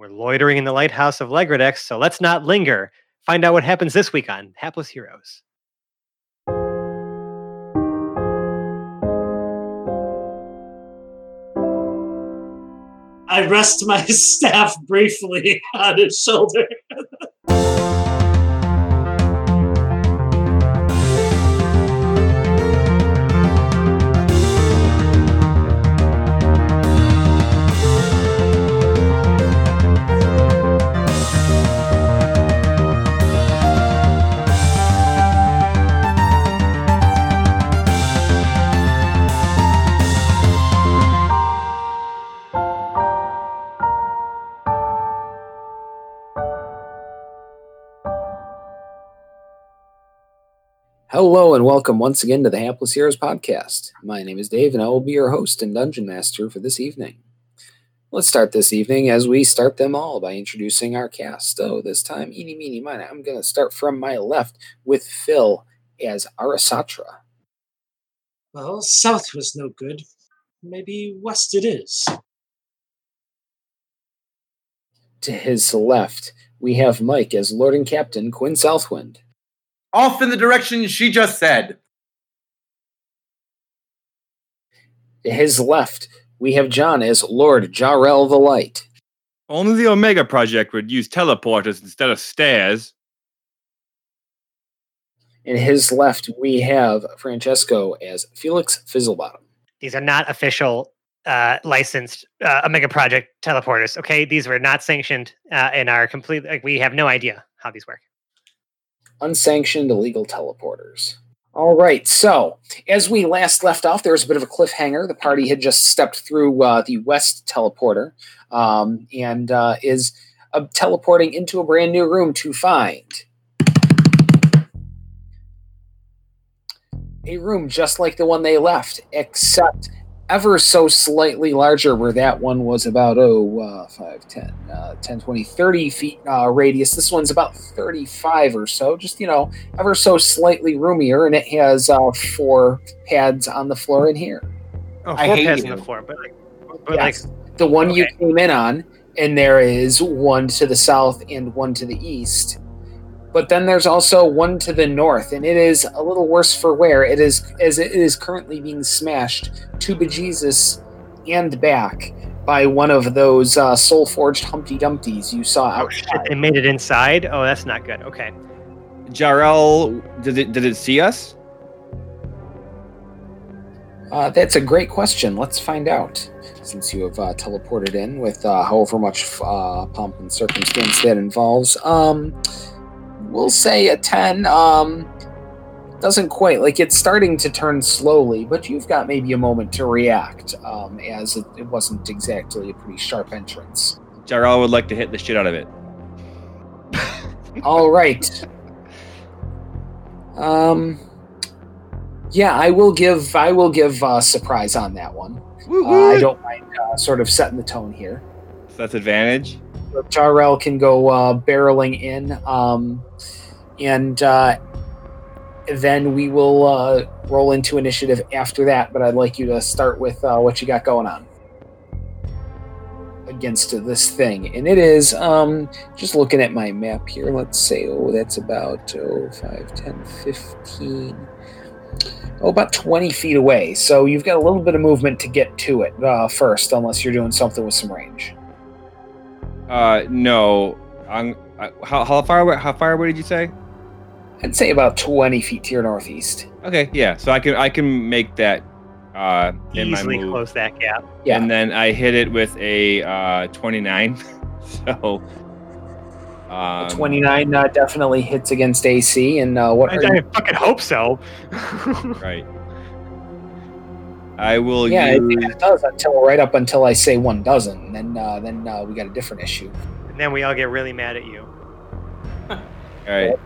We're loitering in the lighthouse of Legradex, so let's not linger. Find out what happens this week on Hapless Heroes. I rest my staff briefly on his shoulder. Hello and welcome once again to the Hapless Heroes podcast. My name is Dave and I will be your host and dungeon master for this evening. Let's start this evening as we start them all by introducing our cast. So this time, eeny, meeny, miny, I'm going to start from my left with Phil as Arasatra. Well, south was no good. Maybe west it is. To his left, we have Mike as Lord and Captain Quinn Southwind. Off in the direction she just said. To his left, we have John as Lord Jarrell the Light. Only the Omega Project would use teleporters instead of stairs. In his left, we have Francesco as Felix Fizzlebottom. These are not official uh, licensed uh, Omega Project teleporters. Okay, these were not sanctioned uh, and are complete. Like we have no idea how these work. Unsanctioned illegal teleporters. All right, so as we last left off, there was a bit of a cliffhanger. The party had just stepped through uh, the west teleporter um, and uh, is uh, teleporting into a brand new room to find a room just like the one they left, except ever so slightly larger, where that one was about, oh, uh, 5, 10, uh, 10, 20, 30 feet uh, radius. This one's about 35 or so, just, you know, ever so slightly roomier, and it has uh, four pads on the floor in here. Oh, I four hate pads you. on the floor, but like, but Yes. like the one you came in on, and there is one to the south and one to the east. But then there's also one to the north, and it is a little worse for wear. It is as it is currently being smashed to bejesus and back by one of those uh, soul forged Humpty Dumptys you saw oh shit, outside. they made it inside. Oh, that's not good. Okay, Jarrell, did it did it see us? Uh, that's a great question. Let's find out. Since you have uh, teleported in with uh, however much uh, pomp and circumstance that involves, um, we'll say a ten. Um, doesn't quite like it's starting to turn slowly, but you've got maybe a moment to react, um, as it, it wasn't exactly a pretty sharp entrance. Jarrell would like to hit the shit out of it. All right. Um. Yeah, I will give. I will give uh, surprise on that one. Uh, I don't mind uh, sort of setting the tone here. So that's advantage. Jarrell can go uh, barreling in, um, and uh, then we will uh, roll into initiative after that. But I'd like you to start with uh, what you got going on against this thing, and it is um, just looking at my map here. Let's say, oh, that's about oh, 5, 10, 15. Oh, about 20 feet away. So you've got a little bit of movement to get to it uh, first, unless you're doing something with some range. Uh, no. I'm, I, how, how far away? How far away did you say? I'd say about 20 feet to your northeast. Okay, yeah. So I can I can make that uh in my easily move, close that gap. Yeah. and then I hit it with a uh 29. so. Um, 29 uh, definitely hits against AC. And uh, what I, are you- I fucking hope so. Right. I will Yeah, it, use. it does until right up until I say one doesn't. And then uh, then uh, we got a different issue. and then we all get really mad at you. All right.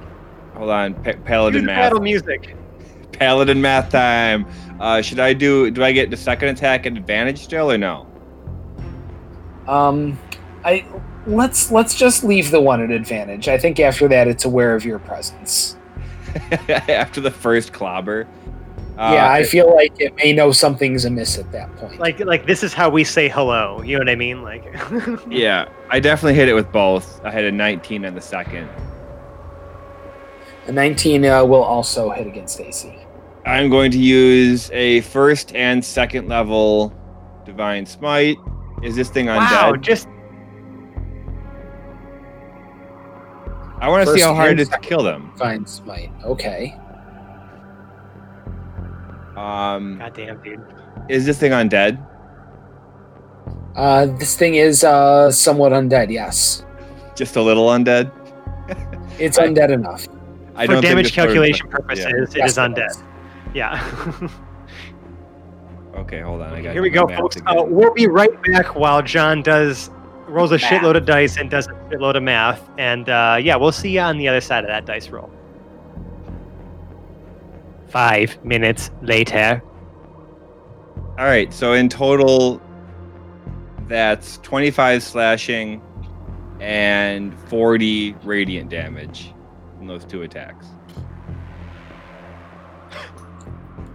Hold on. Pa- Paladin the math. battle music. Paladin math time. Uh, should I do? Do I get the second attack at advantage still or no? Um, I let's let's just leave the one at advantage. I think after that, it's aware of your presence. After the first clobber. Uh, yeah, I feel like it may know something's amiss at that point. Like like this is how we say hello. You know what I mean? Like yeah, I definitely hit it with both. I had a 19 on the second. a 19 uh, will also hit against AC. I'm going to use a first and second level divine smite. Is this thing undead? wow, undead? just I want to see how hard it is to kill them. Fine smite. Okay. Um, goddamn dude. is this thing undead? Uh, this thing is uh, somewhat undead. Yes, Just a little undead? it's I- undead enough. I For don't think damage this calculation yeah. purposes, it Yes, is undead. is. Yeah. Okay, hold on. I got Here we go, folks. Uh, we'll be right back while John does rolls a Math. shitload of dice and does a shitload of math. And uh, yeah, we'll see you on the other side of that dice roll. Five minutes later. All right, so in total, that's 25 slashing and 40 radiant damage from those two attacks.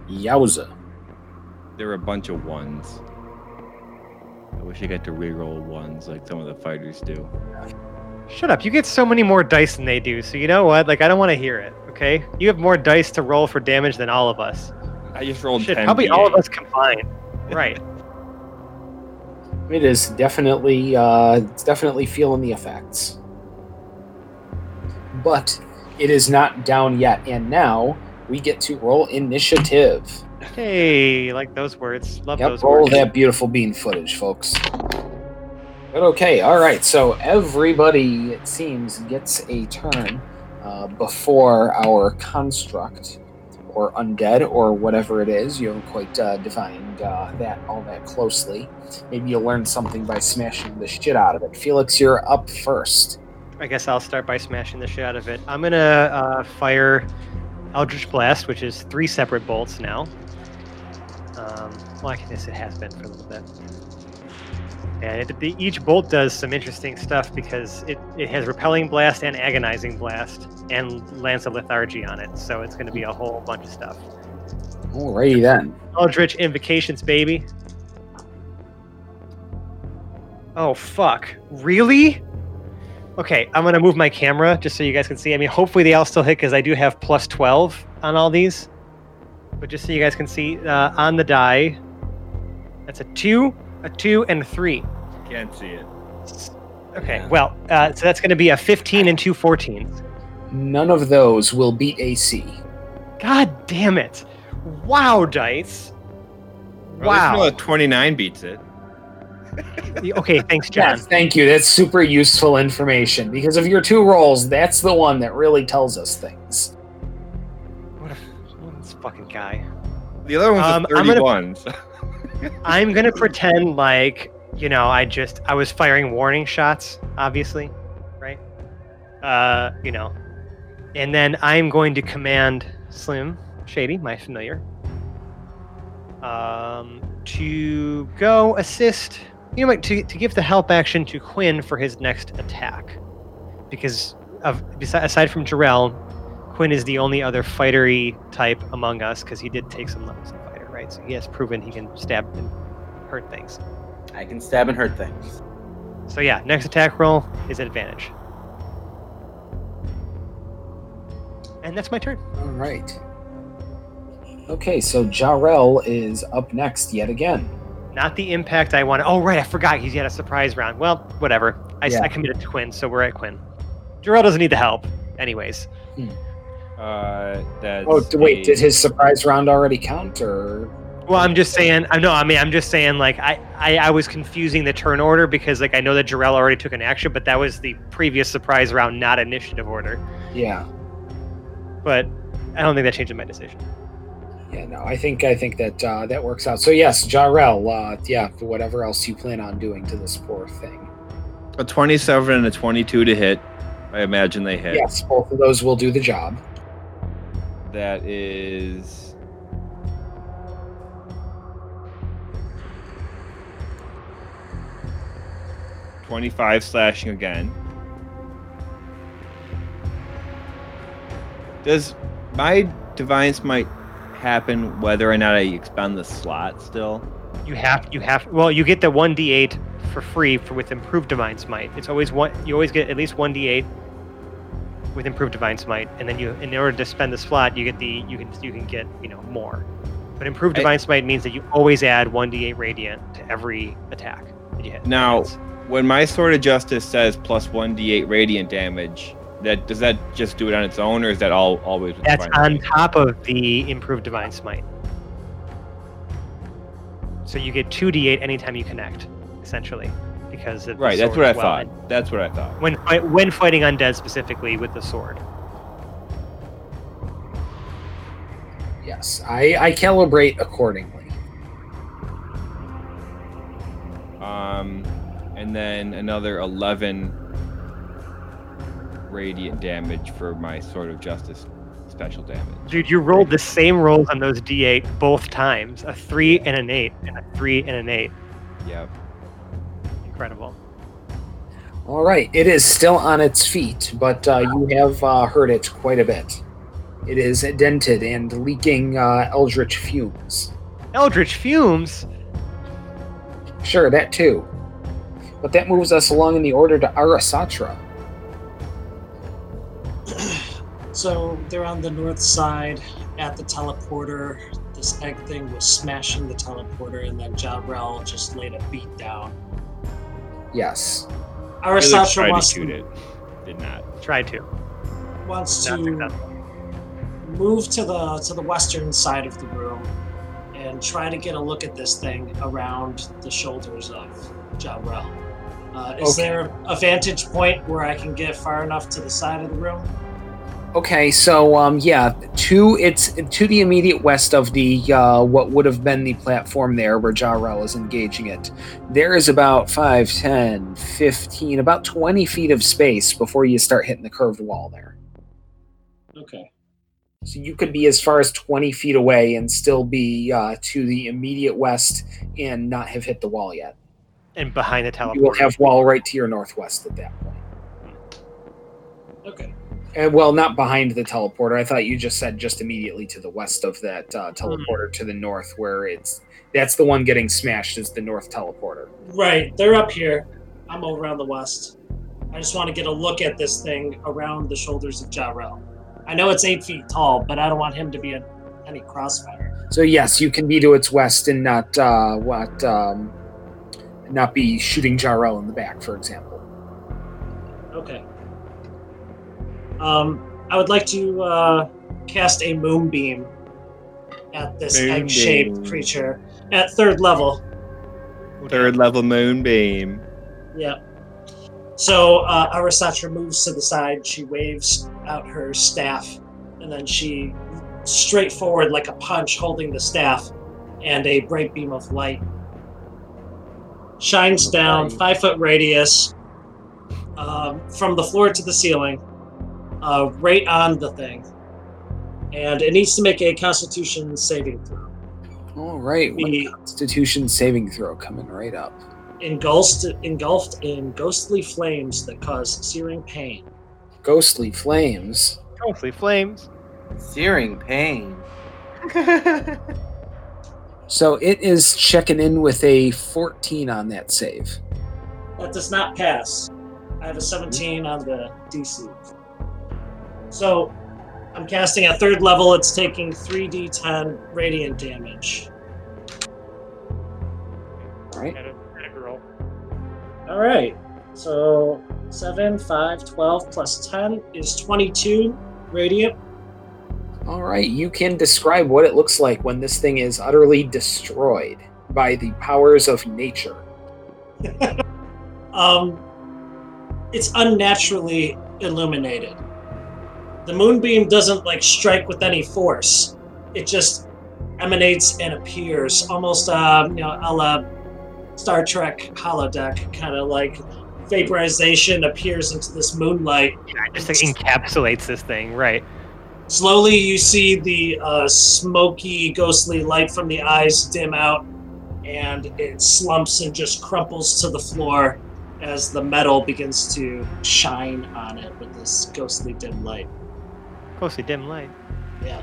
Yowza. There are a bunch of ones. I wish I got to reroll ones like some of the fighters do. Shut up. You get so many more dice than they do. So you know what? Like, I don't want to hear it. Okay? You have more dice to roll for damage than all of us. I just rolled Shit, 10 probably all of us combined. Right. It is definitely uh, it's definitely feeling the effects. But it is not down yet, and now we get to roll initiative. Hey, like those words. Love Yep, those roll words. that beautiful bean footage, folks. But okay, all right. So everybody, it seems, gets a turn uh, before our construct or undead or whatever it is. You haven't quite uh, defined uh, that all that closely. Maybe you'll learn something by smashing the shit out of it. Felix, you're up first. I guess I'll start by smashing the shit out of it. I'm gonna uh, fire Eldritch Blast, which is three separate bolts now. Um, well, I guess it has been for a little bit. And it, the, each bolt does some interesting stuff because it, it has Repelling Blast and Agonizing Blast and Lance of Lethargy on it. So it's going to be a whole bunch of stuff. Alrighty then. Eldritch Invocations, baby. Oh, fuck. Really? Okay, I'm going to move my camera just so you guys can see. I mean, hopefully they all still hit because I do have plus 12 on all these. But just so you guys can see, uh, on the die, that's a 2, a 2, and a 3. Can't see it. Okay, Yeah. well, uh, so that's going to be a 15 and two 14s. None of those will beat AC. God damn it. Wow, dice. Well, at Wow. you know 29 beats it. Okay, thanks, John. Yes, thank you. That's super useful information because of your two rolls. That's the one that really tells us things. What a what this fucking guy. The other one's Um, a I'm gonna- so- I'm gonna pretend like you know I just I was firing warning shots, obviously, right? Uh, you know, and then I'm going to command Slim Shady, my familiar, um, to go assist. You know, to to give the help action to Quinn for his next attack, because of aside from Jarrell, Quinn is the only other fightery type among us because he did take some levels of fighter, right? So he has proven he can stab and hurt things. I can stab and hurt things. So yeah, next attack roll is advantage. And that's my turn. All right. Okay, so Jarrell is up next yet again. Not the impact I wanted. Oh right, I forgot he's had a surprise round. Well, whatever. I, s- Yeah. I committed to Quinn, so we're at Quinn. Jarrell doesn't need the help, anyways. uh, that's Oh, wait, a- did his surprise round already count, or Well, I'm just saying. I know. I mean, I'm just saying. Like, I, I, I was confusing the turn order because, like, I know that Jarrell already took an action, but that was the previous surprise round, not initiative order. yeah, But I don't think that changes my decision. yeah, no, I think I think that uh, that works out. So yes, Jarrell, uh, yeah, whatever else you plan on doing to this poor thing. a 27 and a 22 to hit. I imagine they hit. Yes, both of those will do the job. That is. Twenty-five slashing again. Does my divine smite happen whether or not I expend the slot still? You have you have well you get the one d8 for free for with improved divine smite. It's always one you always get at least one d8 with improved divine smite, and then you in order to spend the slot you get the you can you can get you know more. But improved I- divine smite means that you always add one d8 radiant to every attack that you hit. Now- When my sword of justice says plus one d8 radiant damage, that does that just do it on its own, or is that all always? with That's divine on smite? top of the improved divine smite. So you get two d8 anytime you connect, essentially, because of the Right, that's what I well. thought. That's what I thought. When when fighting undead specifically with the sword. Yes, I, I calibrate accordingly. Um, and then another 11 radiant damage for my sword of justice special damage. Dude, you rolled the same rolls on those d8 both times a 3 and an 8, and a 3 and an 8. Yep. Incredible. All right, it is still on its feet, but uh, you have uh, hurt it quite a bit. It is dented and leaking uh, eldritch fumes. Eldritch Fumes? Sure, that too. But that moves us along in the order to Arasatra. So they're on the north side at the teleporter. This egg thing was smashing the teleporter, and then Jarrell just laid a beat down. Yes. Felix Arasatra tried to shoot it. Did not. Tried to. wants to move to the to the western side of the room and try to get a look at this thing around the shoulders of Jarrell. Uh, is Okay. there a vantage point where I can get far enough to the side of the room? Okay, so um, yeah, to it's to the immediate west of the uh, what would have been the platform there where Jarrell is engaging it. There is about 5, 10, 15, about 20 feet of space before you start hitting the curved wall there. Okay. So you could be as far as 20 feet away and still be uh, to the immediate west and not have hit the wall yet. And behind the teleporter. You will have wall right to your northwest at that point. Okay. Uh, well, not behind the teleporter. I thought you just said just immediately to the west of that uh, teleporter to the north, where it's that's the one getting smashed is the north teleporter. Right, they're up here. I'm over on the west. I just want to get a look at this thing around the shoulders of Jarrell. I know it's eight feet tall, but I don't want him to be in any crossfire. So yes, you can be to its west and not uh, what um, not be shooting Jarrell in the back, for example. Okay. Um, I would like to uh, cast a moonbeam at this Moonbeam. egg-shaped creature at third level. Third level moonbeam. Yeah. So uh, Arasatra moves to the side. She waves out her staff, and then she straight forward like a punch, holding the staff, and a bright beam of light shines down five foot radius um, from the floor to the ceiling, uh, right on the thing, and it needs to make a Constitution saving throw. All right, one The- Constitution saving throw coming right up. Engulfed, engulfed in ghostly flames that cause searing pain. Ghostly flames. Ghostly flames. Searing pain. So it is checking in with a 14 on that save. That does not pass. I have a 17 on the DC. So I'm casting at third level. It's taking 3d10 radiant damage. All right. Had a, had a girl. All right. So 7, 5, 12 plus 10 is 22 radiant. All right, you can describe what it looks like when this thing is utterly destroyed by the powers of nature. Um, it's unnaturally illuminated. The moonbeam doesn't like strike with any force. It just emanates and appears, almost um, you know, a la Star Trek holodeck, kind of like vaporization appears into this moonlight. Yeah, it just like encapsulates this thing, right? Slowly, you see the uh, smoky, ghostly light from the eyes dim out, and it slumps and just crumples to the floor as the metal begins to shine on it with this ghostly dim light. Ghostly dim light. Yeah.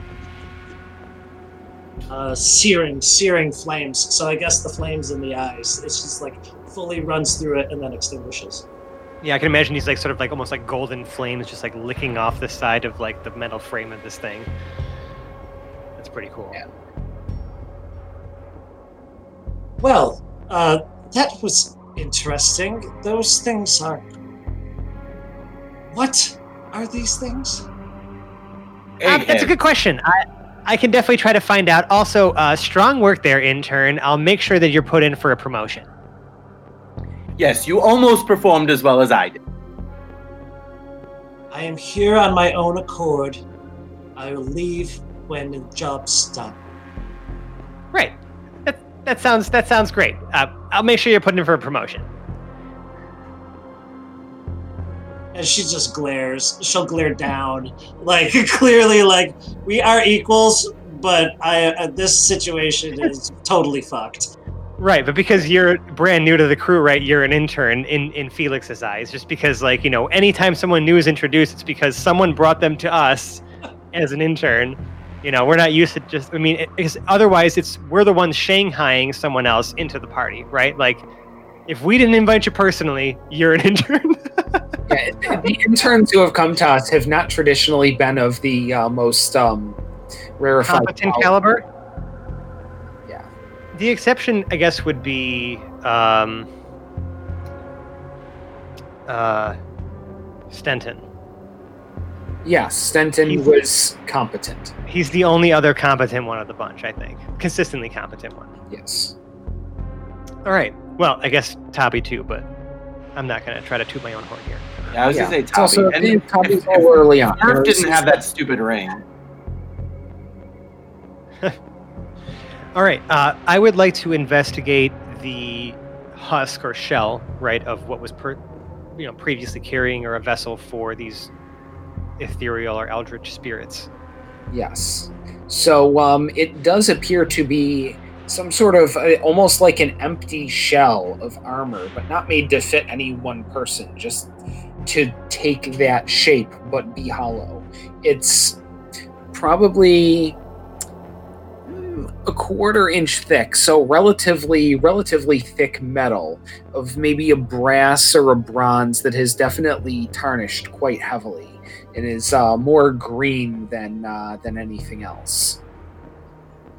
uh, searing, searing flames. So I guess the flames in the eyes. It's just like fully runs through it and then extinguishes. Yeah, I can imagine these like sort of like almost like golden flames just like licking off the side of like the metal frame of this thing. That's pretty cool. Yeah. Well, uh, that was interesting. Those things are. What are these things? Uh, that's a good question. I I can definitely try to find out. Also, uh, strong work there, intern. I'll make sure that you're put in for a promotion. Yes, you almost performed as well as I did. I am here on my own accord. I will leave when the job's done. Right. That that sounds that sounds great. Uh, I'll make sure you're put in for a promotion. And she just glares. She'll glare down, like clearly, like we are equals, but I uh, this situation is totally fucked. Right, but because you're brand new to the crew, right? You're an intern in in Felix's eyes. Just because, like, you know, anytime someone new is introduced, it's because someone brought them to us as an intern. You know, we're not used to just. I mean, it, otherwise, it's we're the ones shanghaiing someone else into the party, right? Like, if we didn't invite you personally, you're an intern. Yeah, the interns who have come to us have not traditionally been of the uh, most um, rarefied. Competent caliber. caliber. Yeah. The exception, I guess, would be um, uh, Stenton. Yes, Stenton He's- was competent. He's the only other competent one of the bunch, I think. Consistently competent one. Yes. All right. Well, I guess Tabby too, but I'm not going to try to toot my own horn here. Yeah, I was Yeah. gonna say It's also Tommy. And being if, if, a little early on. Murph didn't have that stupid ring. All right. Uh, I would like to investigate the husk or shell, right, of what was per, you know, previously carrying or a vessel for these ethereal or eldritch spirits. Yes. So um, it does appear to be some sort of uh, almost like an empty shell of armor, but not made to fit any one person, just to take that shape but be hollow. It's probably a quarter inch thick, so relatively relatively thick metal of maybe a brass or a bronze that has definitely tarnished quite heavily. It is uh, more green than uh, than anything else.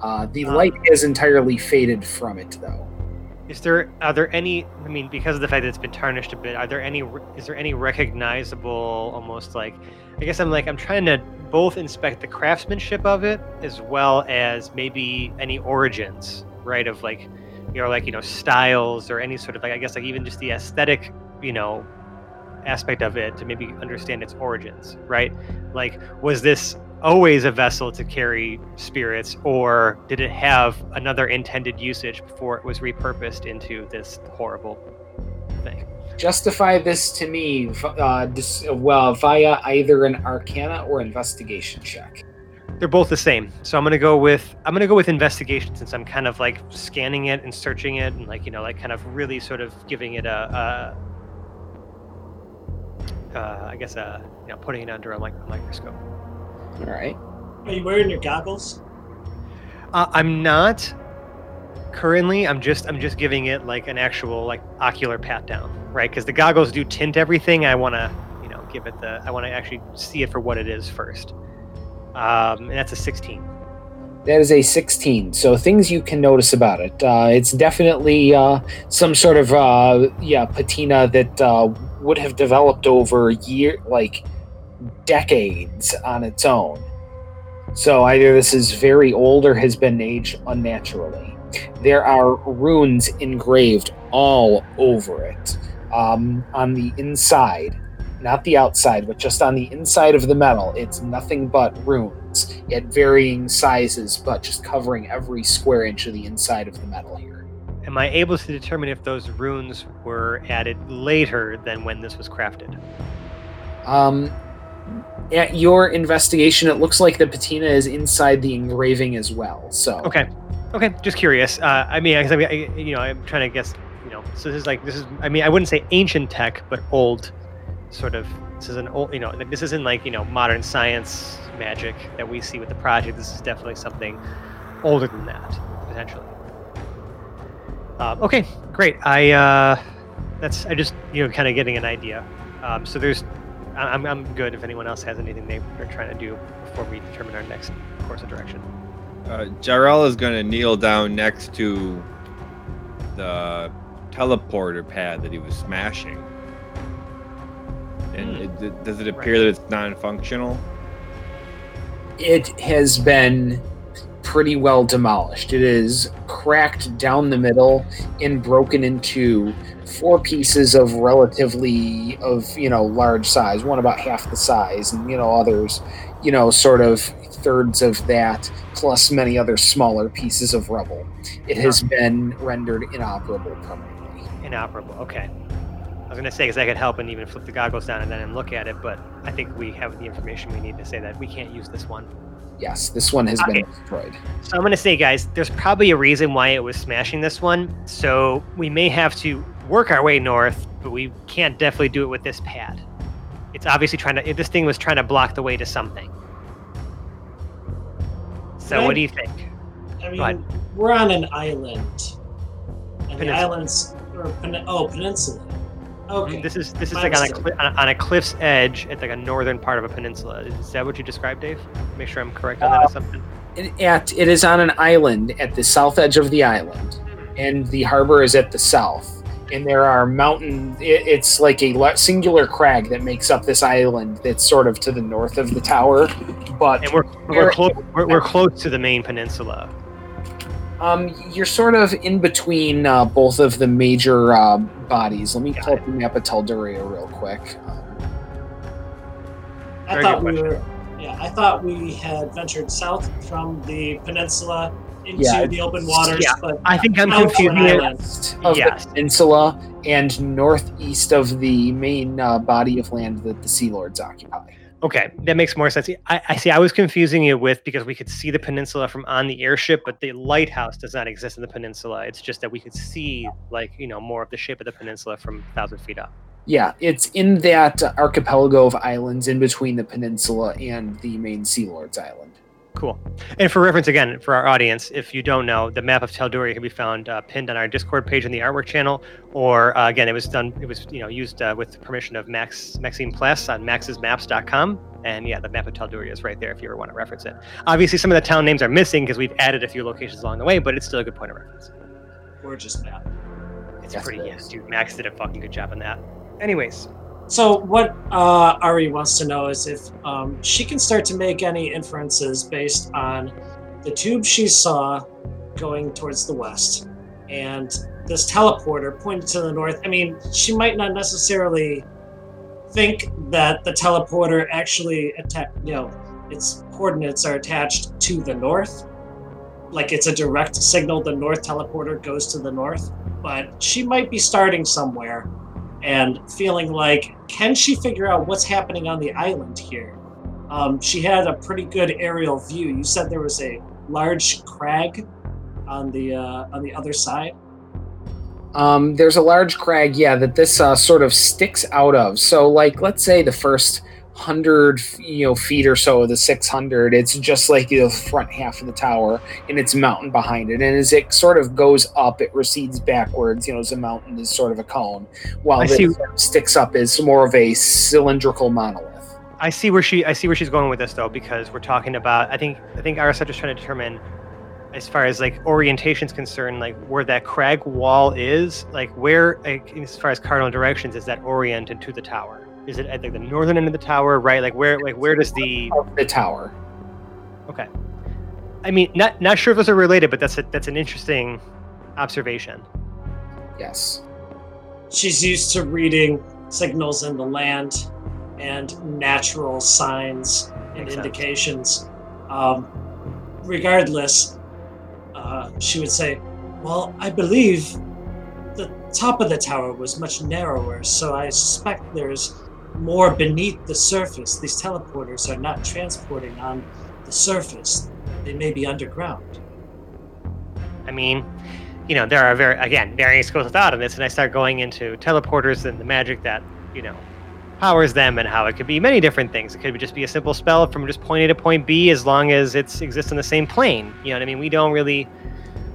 Uh, the Um, light is entirely faded from it, though. Is there are there any? I mean, because of the fact that it's been tarnished a bit, are there any? Is there any recognizable, almost like? I guess I'm like I'm trying to both inspect the craftsmanship of it as well as maybe any origins, right? Of like, you know, like you know, styles or any sort of like I guess like even just the aesthetic, you know, aspect of it to maybe understand its origins, right? Like, was this always a vessel to carry spirits, or did it have another intended usage before it was repurposed into this horrible thing? Justify this to me, uh, dis- well, via either an Arcana or investigation check. They're both the same, so I'm gonna go with I'm gonna go with investigation since I'm kind of like scanning it and searching it and like you know like kind of really sort of giving it a, a uh, I guess a you know putting it under a, mic- a microscope. All right. Are you wearing your goggles? Uh, I'm not currently. I'm just I'm just giving it like an actual like ocular pat down, right? Because the goggles do tint everything. I want to you know give it the I want to actually see it for what it is first. Um, and that's a 16. That is a 16. So things you can notice about it. Uh, it's definitely uh, some sort of uh, yeah patina that uh, would have developed over year like decades on its own. So either this is very old or has been aged unnaturally. There are runes engraved all over it um, on the inside, not the outside, but just on the inside of the metal. It's nothing but runes at varying sizes, but just covering every square inch of the inside of the metal here. Am I able to determine if those runes were added later than when this was crafted? Um, at your investigation, it looks like the patina is inside the engraving as well. So Okay. Okay, just curious. Uh, I mean, I, I you know, I'm trying to guess. You know, so this is like this is. I mean, I wouldn't say ancient tech, but old, sort of. This is an old. You know, this isn't like you know modern science magic that we see with the project. This is definitely something older than that potentially. Um, okay, great. I uh, that's I just you know kind of getting an idea. Um, so there's I'm I'm good if anyone else has anything they are trying to do before we determine our next course of direction. Uh, Jarrell is going to kneel down next to the teleporter pad that he was smashing. And Hmm. it, does it appear that it's non-functional? It has been pretty well demolished. It is cracked down the middle and broken into four pieces of relatively of you know large size. One about half the size, and you know others, you know, sort of thirds of that, plus many other smaller pieces of rubble. It has been rendered inoperable permanently. Inoperable. Okay. I was gonna say because I could help and even flip the goggles down and then look at it, but I think we have the information we need to say that we can't use this one. Yes, this one has Okay. been destroyed. So I'm gonna say, guys, there's probably a reason why it was smashing this one. So we may have to work our way north, but we can't definitely do it with this pad. It's obviously trying to. This thing was trying to block the way to something. So what do you think? I mean, we're on an island, and the islands or pen- oh peninsula. Okay, mm, This is this is like on a, cli- on a on a cliff's edge at like a northern part of a peninsula. Is that what you described, Dave? Make sure I'm correct on that uh, assumption. It, at, it is on an island at the south edge of the island, and the harbor is at the south. And there are mountain. It, it's like a le- singular crag that makes up this island. That's sort of to the north of the tower, but And we're we're close we're, we're close to the main peninsula. Um, you're sort of in between uh, both of the major uh, bodies. Let me Got pull up the map of Telduria real quick. Um, I thought we were. Yeah, I thought we had ventured south from the peninsula into Yeah, the open waters, yeah. but I think I'm out to an confusing it. island. west of Yes. the peninsula and northeast of the main uh, body of land that the Sea Lords occupy. Okay, that makes more sense. I, I see. I was confusing it with because we could see the peninsula from on the airship, but the lighthouse does not exist in the peninsula. It's just that we could see, like you know, more of the shape of the peninsula from thousand feet up. Yeah, it's in that archipelago of islands in between the peninsula and the main Sea Lords Island. Cool. And for reference, again, for our audience, if you don't know, the map of Telduria can be found uh, pinned on our Discord page in the artwork channel, or uh, again, it was done. It was you know used uh, with the permission of Max Maxime Pless on maxesmaps.com. And yeah, the map of Telduria is right there if you ever want to reference it. Obviously, some of the town names are missing because we've added a few locations along the way, but it's still a good point of reference. Gorgeous map. It's Yes, pretty it yes, dude. Max did a fucking good job on that. Anyways, So what uh, Ari wants to know is if um, she can start to make any inferences based on the tube she saw going towards the west and this teleporter pointed to the north. I mean, she might not necessarily think that the teleporter actually atta- you know, its coordinates are attached to the north. Like it's a direct signal, the north teleporter goes to the north. But she might be starting somewhere and feeling like, can she figure out what's happening on the island here? Um, she had a pretty good aerial view. You said there was a large crag on the uh, on the other side. Um, there's a large crag, yeah, that this uh, sort of sticks out of. So, like, let's say the first hundred, you know, feet or so of the six hundred, it's just like the front half of the tower, and it's mountain behind it. And as it sort of goes up, it recedes backwards. You know, as a mountain is sort of a cone, while I this see. sort of sticks up is more of a cylindrical monolith. I see where she I see where she's going with this though because we're talking about I think I think Arasat is trying to determine as far as like orientation's concerned like where that crag wall is like where like, as far as cardinal directions is that oriented to the tower is it at like the northern end of the tower right like where like where does the the tower. okay I mean not not sure if those are related but that's a, that's an interesting observation Yes. She's used to reading signals in the land and natural signs and Makes indications. Um, regardless, uh, she would say, Well, I believe the top of the tower was much narrower, so I suspect there's more beneath the surface. These teleporters are not transporting on the surface, they may be underground. I mean, you know, there are very again various schools of thought on this, and I start going into teleporters and the magic that you know powers them and how it could be many different things. It could just be a simple spell from just point A to point B as long as it exists in the same plane. You know what I mean? We don't really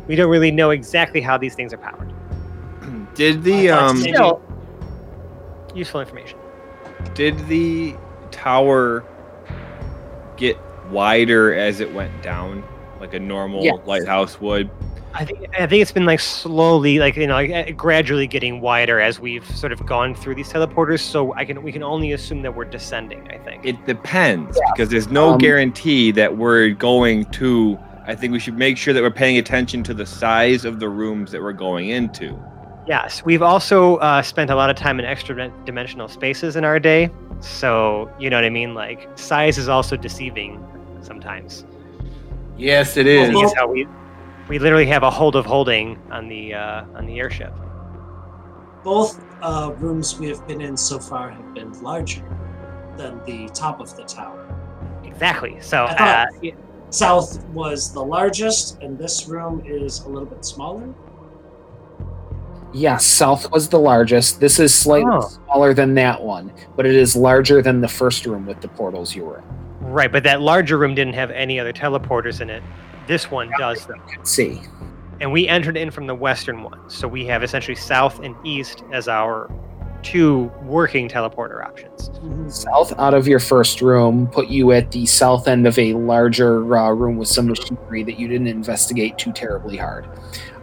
we don't really know exactly how these things are powered. Did the um Still, useful information. Did the tower get wider as it went down, like a normal Yes. lighthouse would? I think I think it's been like slowly, like you know, like, uh, gradually getting wider as we've sort of gone through these teleporters. So I can we can only assume that we're descending. I think. It depends because there's no Um, guarantee that we're going to. I think we should make sure that we're paying attention to the size of the rooms that we're going into. Yes, we've also uh, spent a lot of time in extra dimensional spaces in our day. So you know what I mean. Like size is also deceiving sometimes. Yes, it is. Well, is. Seeing as how we we literally have a hold of holding on the uh, on the airship. Both uh, rooms we have been in so far have been larger than the top of the tower. Exactly. So uh, South was the largest, and this room is a little bit smaller. Yes, south was the largest. This is slightly Oh. smaller than that one, but it is larger than the first room with the portals you were in. right, but that larger room didn't have any other teleporters in it. This one does though. You can see. and we entered in from the western one. So we have essentially south and east as our two working teleporter options. South out of your first room put you at the south end of a larger uh, room with some machinery that you didn't investigate too terribly hard.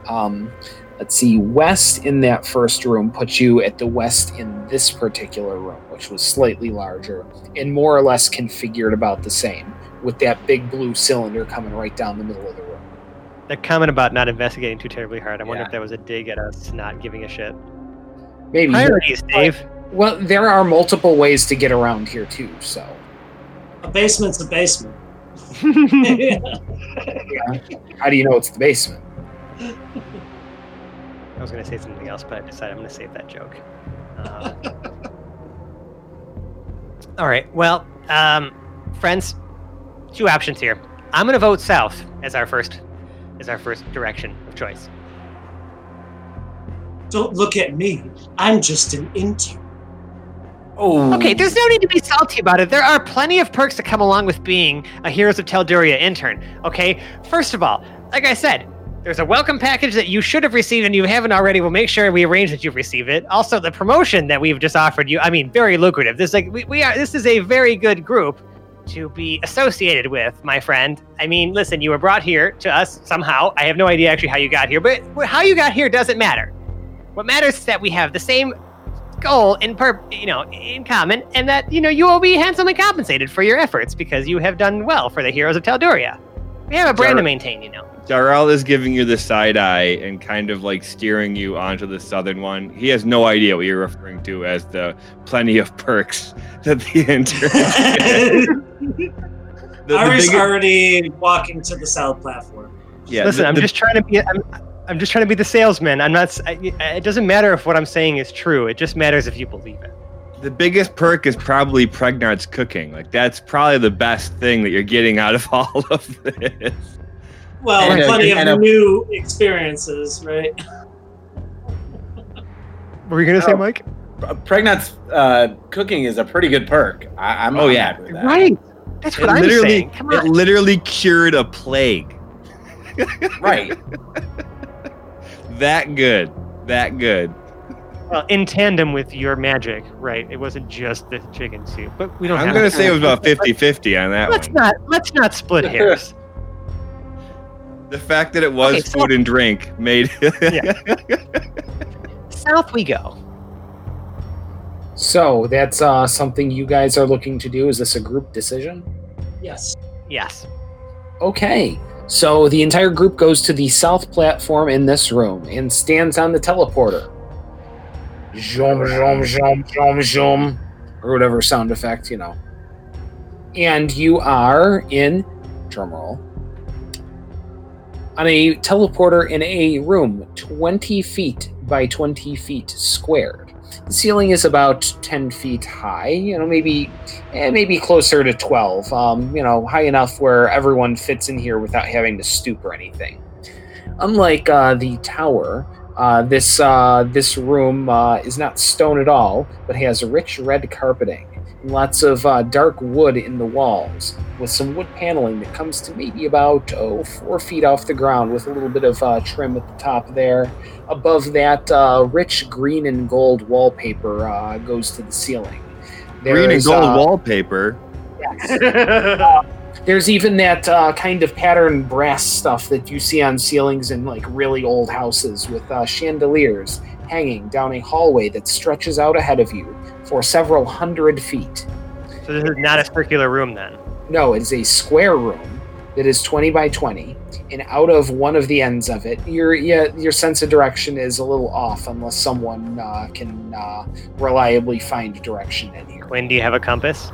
Um, let's see, west in that first room put you at the west in this particular room, which was slightly larger and more or less configured about the same, with that big blue cylinder coming right down the middle of the room. The comment about not investigating too terribly hard, I wonder Yeah. if that was a dig at us not giving a shit. Maybe. Priorities, Dave. Well, there are multiple ways to get around here too, so. A basement's a basement. How do you know it's the basement? I was going to say something else, but I decided I'm going to save that joke. Um, all right. Well, um, friends, two options here. I'm going to vote south as our first as our first direction of choice. Don't look at me. I'm just an intern. Oh, Okay, there's no need to be salty about it. There are plenty of perks that come along with being a Heroes of Telduria intern. Okay, first of all, like I said, there's a welcome package that you should have received and you haven't already. We'll make sure we arrange that you receive it. Also, the promotion that we've just offered you, I mean, very lucrative. This like we, we are this is a very good group to be associated with, my friend. I mean, listen, you were brought here to us somehow. I have no idea actually how you got here, but how you got here doesn't matter. What matters is that we have the same goal in per you know in common and that you know you will be handsomely compensated for your efforts because you have done well for the heroes of Telduria. We have a brand to maintain, you know. Darrell is giving you the side eye and kind of like steering you onto the southern one. He has no idea what you're referring to as the plenty of perks that the intern. The- the Ari's biggest- already walking to the south platform. yeah, Listen, the- I'm the- just trying to be I'm, I'm just trying to be the salesman. I'm not s- I, it doesn't matter if what I'm saying is true. It just matters if you believe it. The biggest perk is probably Pregnard's cooking. Like that's probably the best thing that you're getting out of all of this. Well, And plenty and of a- new experiences, right? What were you going to say, Oh. Mike? Pregnard's uh, cooking is a pretty good perk. I, I'm Oh, yeah. that. Right. That's It what I'm literally, saying. Come it literally cured a plague. Right. That good. That good. Well, in tandem with your magic, right? It wasn't just the chicken soup, but we don't. I'm have gonna to- say it was about 50-50 on that Let's one. not let's not split hairs. The fact that it was Okay, so- food and drink made South we go. So that's uh, something you guys are looking to do. Is this a group decision? Yes. Yes. Okay. So the entire group goes to the south platform in this room and stands on the teleporter. Zoom, zoom, zoom, zoom, zoom, or whatever sound effect, you know. And you are in, drumroll, on a teleporter in a room 20 feet by 20 feet squared. The ceiling is about 10 feet high, you know, maybe eh, maybe closer to 12 um, you know high enough where everyone fits in here without having to stoop or anything unlike uh, the tower Uh, this uh, this room uh, is not stone at all, but has rich red carpeting lots of uh, dark wood in the walls, with some wood paneling that comes to maybe about oh four feet off the ground, with a little bit of uh, trim at the top there. Above that, uh, rich green and gold wallpaper uh, goes to the ceiling. Green and There's, gold uh, wallpaper. There's even that uh, kind of pattern brass stuff that you see on ceilings in like really old houses with uh, chandeliers hanging down a hallway that stretches out ahead of you for several hundred feet. So this is not a circular room then. No, it is a square room that is 20 by 20, and out of one of the ends of it, your yeah, your sense of direction is a little off unless someone uh, can uh, reliably find direction in here. Quinn, do you have a compass?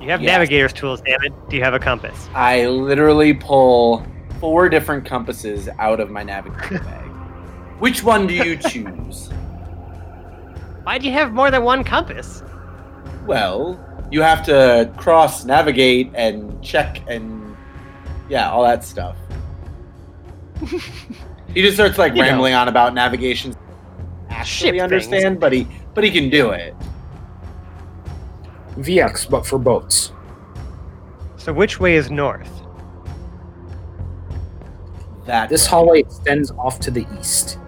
You have Yes. navigator's tools, damn it. Do you have a compass? I literally pull four different compasses out of my navigation bag. Which one do you choose? Why do you have more than one compass? Well, you have to cross navigate and check and yeah, all that stuff. he just starts like You know. rambling on about navigation. Actually Ship understand, but he but he can do it. VX, but for boats. So which way is north? That This way. hallway extends off to the east.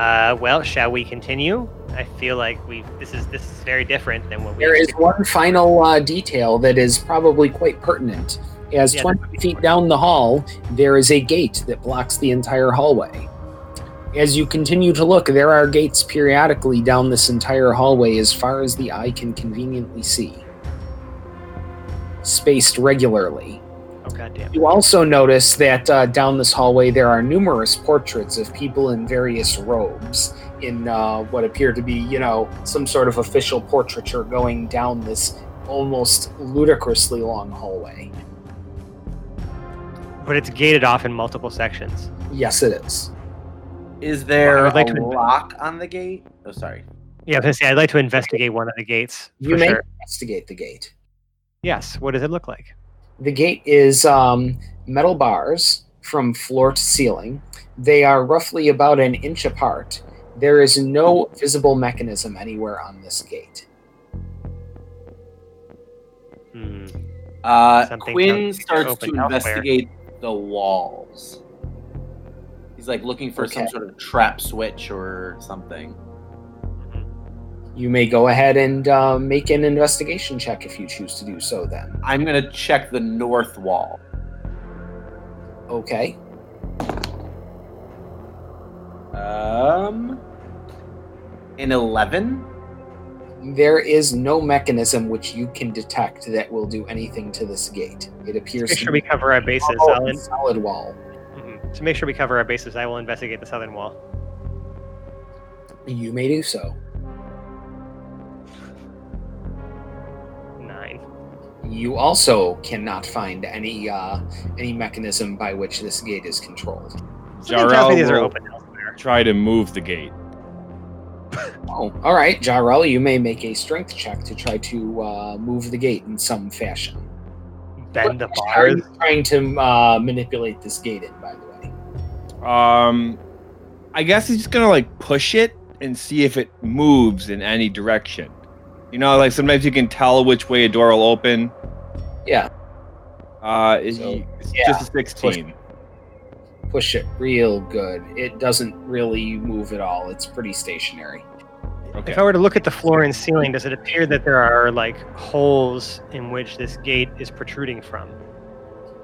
Uh, well, shall we continue? I feel like we this is this is very different than what we. There is one final uh, detail that is probably quite pertinent. As Yeah, 20 feet down the hall, there is a gate that blocks the entire hallway. As you continue to look, there are gates periodically down this entire hallway as far as the eye can conveniently see, spaced regularly. Oh goddamn! You also notice that uh, down this hallway there are numerous portraits of people in various robes in uh, what appear to be, you know, some sort of official portraiture going down this almost ludicrously long hallway. But it's gated off in multiple sections. Yes, it is. Is there Well, like a to- lock on the gate? Oh, sorry. Yeah, I was gonna say I'd like to investigate one of the gates. You may sure. investigate the gate. Yes. What does it look like? The gate is um, metal bars from floor to ceiling. They are roughly about an inch apart. There is no visible mechanism anywhere on this gate. Hmm. Uh, Quinn tells me to starts to open elsewhere. investigate the walls. He's like looking for some sort of trap switch or something. You may go ahead and uh, make an investigation check if you choose to do so. Then, I'm gonna check the north wall. okay. Um, an eleven. There is no mechanism which you can detect that will do anything to this gate. It appears Make to sure we cover our bases. a I'll solid wall. mhm. To make sure we cover our bases, I will investigate the southern wall. You may do so. You also cannot find any uh, any mechanism by which this gate is controlled. Something tells me Jarrell these are open elsewhere. try to move the gate. Oh, all right, Jarrell, you may make a strength check to try to uh, move the gate in some fashion. Bend the What are bars. you trying to uh, manipulate this gate in, by the way? Um, I guess he's just gonna like push it and see if it moves in any direction. You know, like sometimes you can tell which way a door will open. Yeah, Uh, is So, it's yeah, just a sixteen. push it real good. It doesn't really move at all. It's pretty stationary. Okay. If I were to look at the floor and ceiling, does it appear that there are like holes in which this gate is protruding from?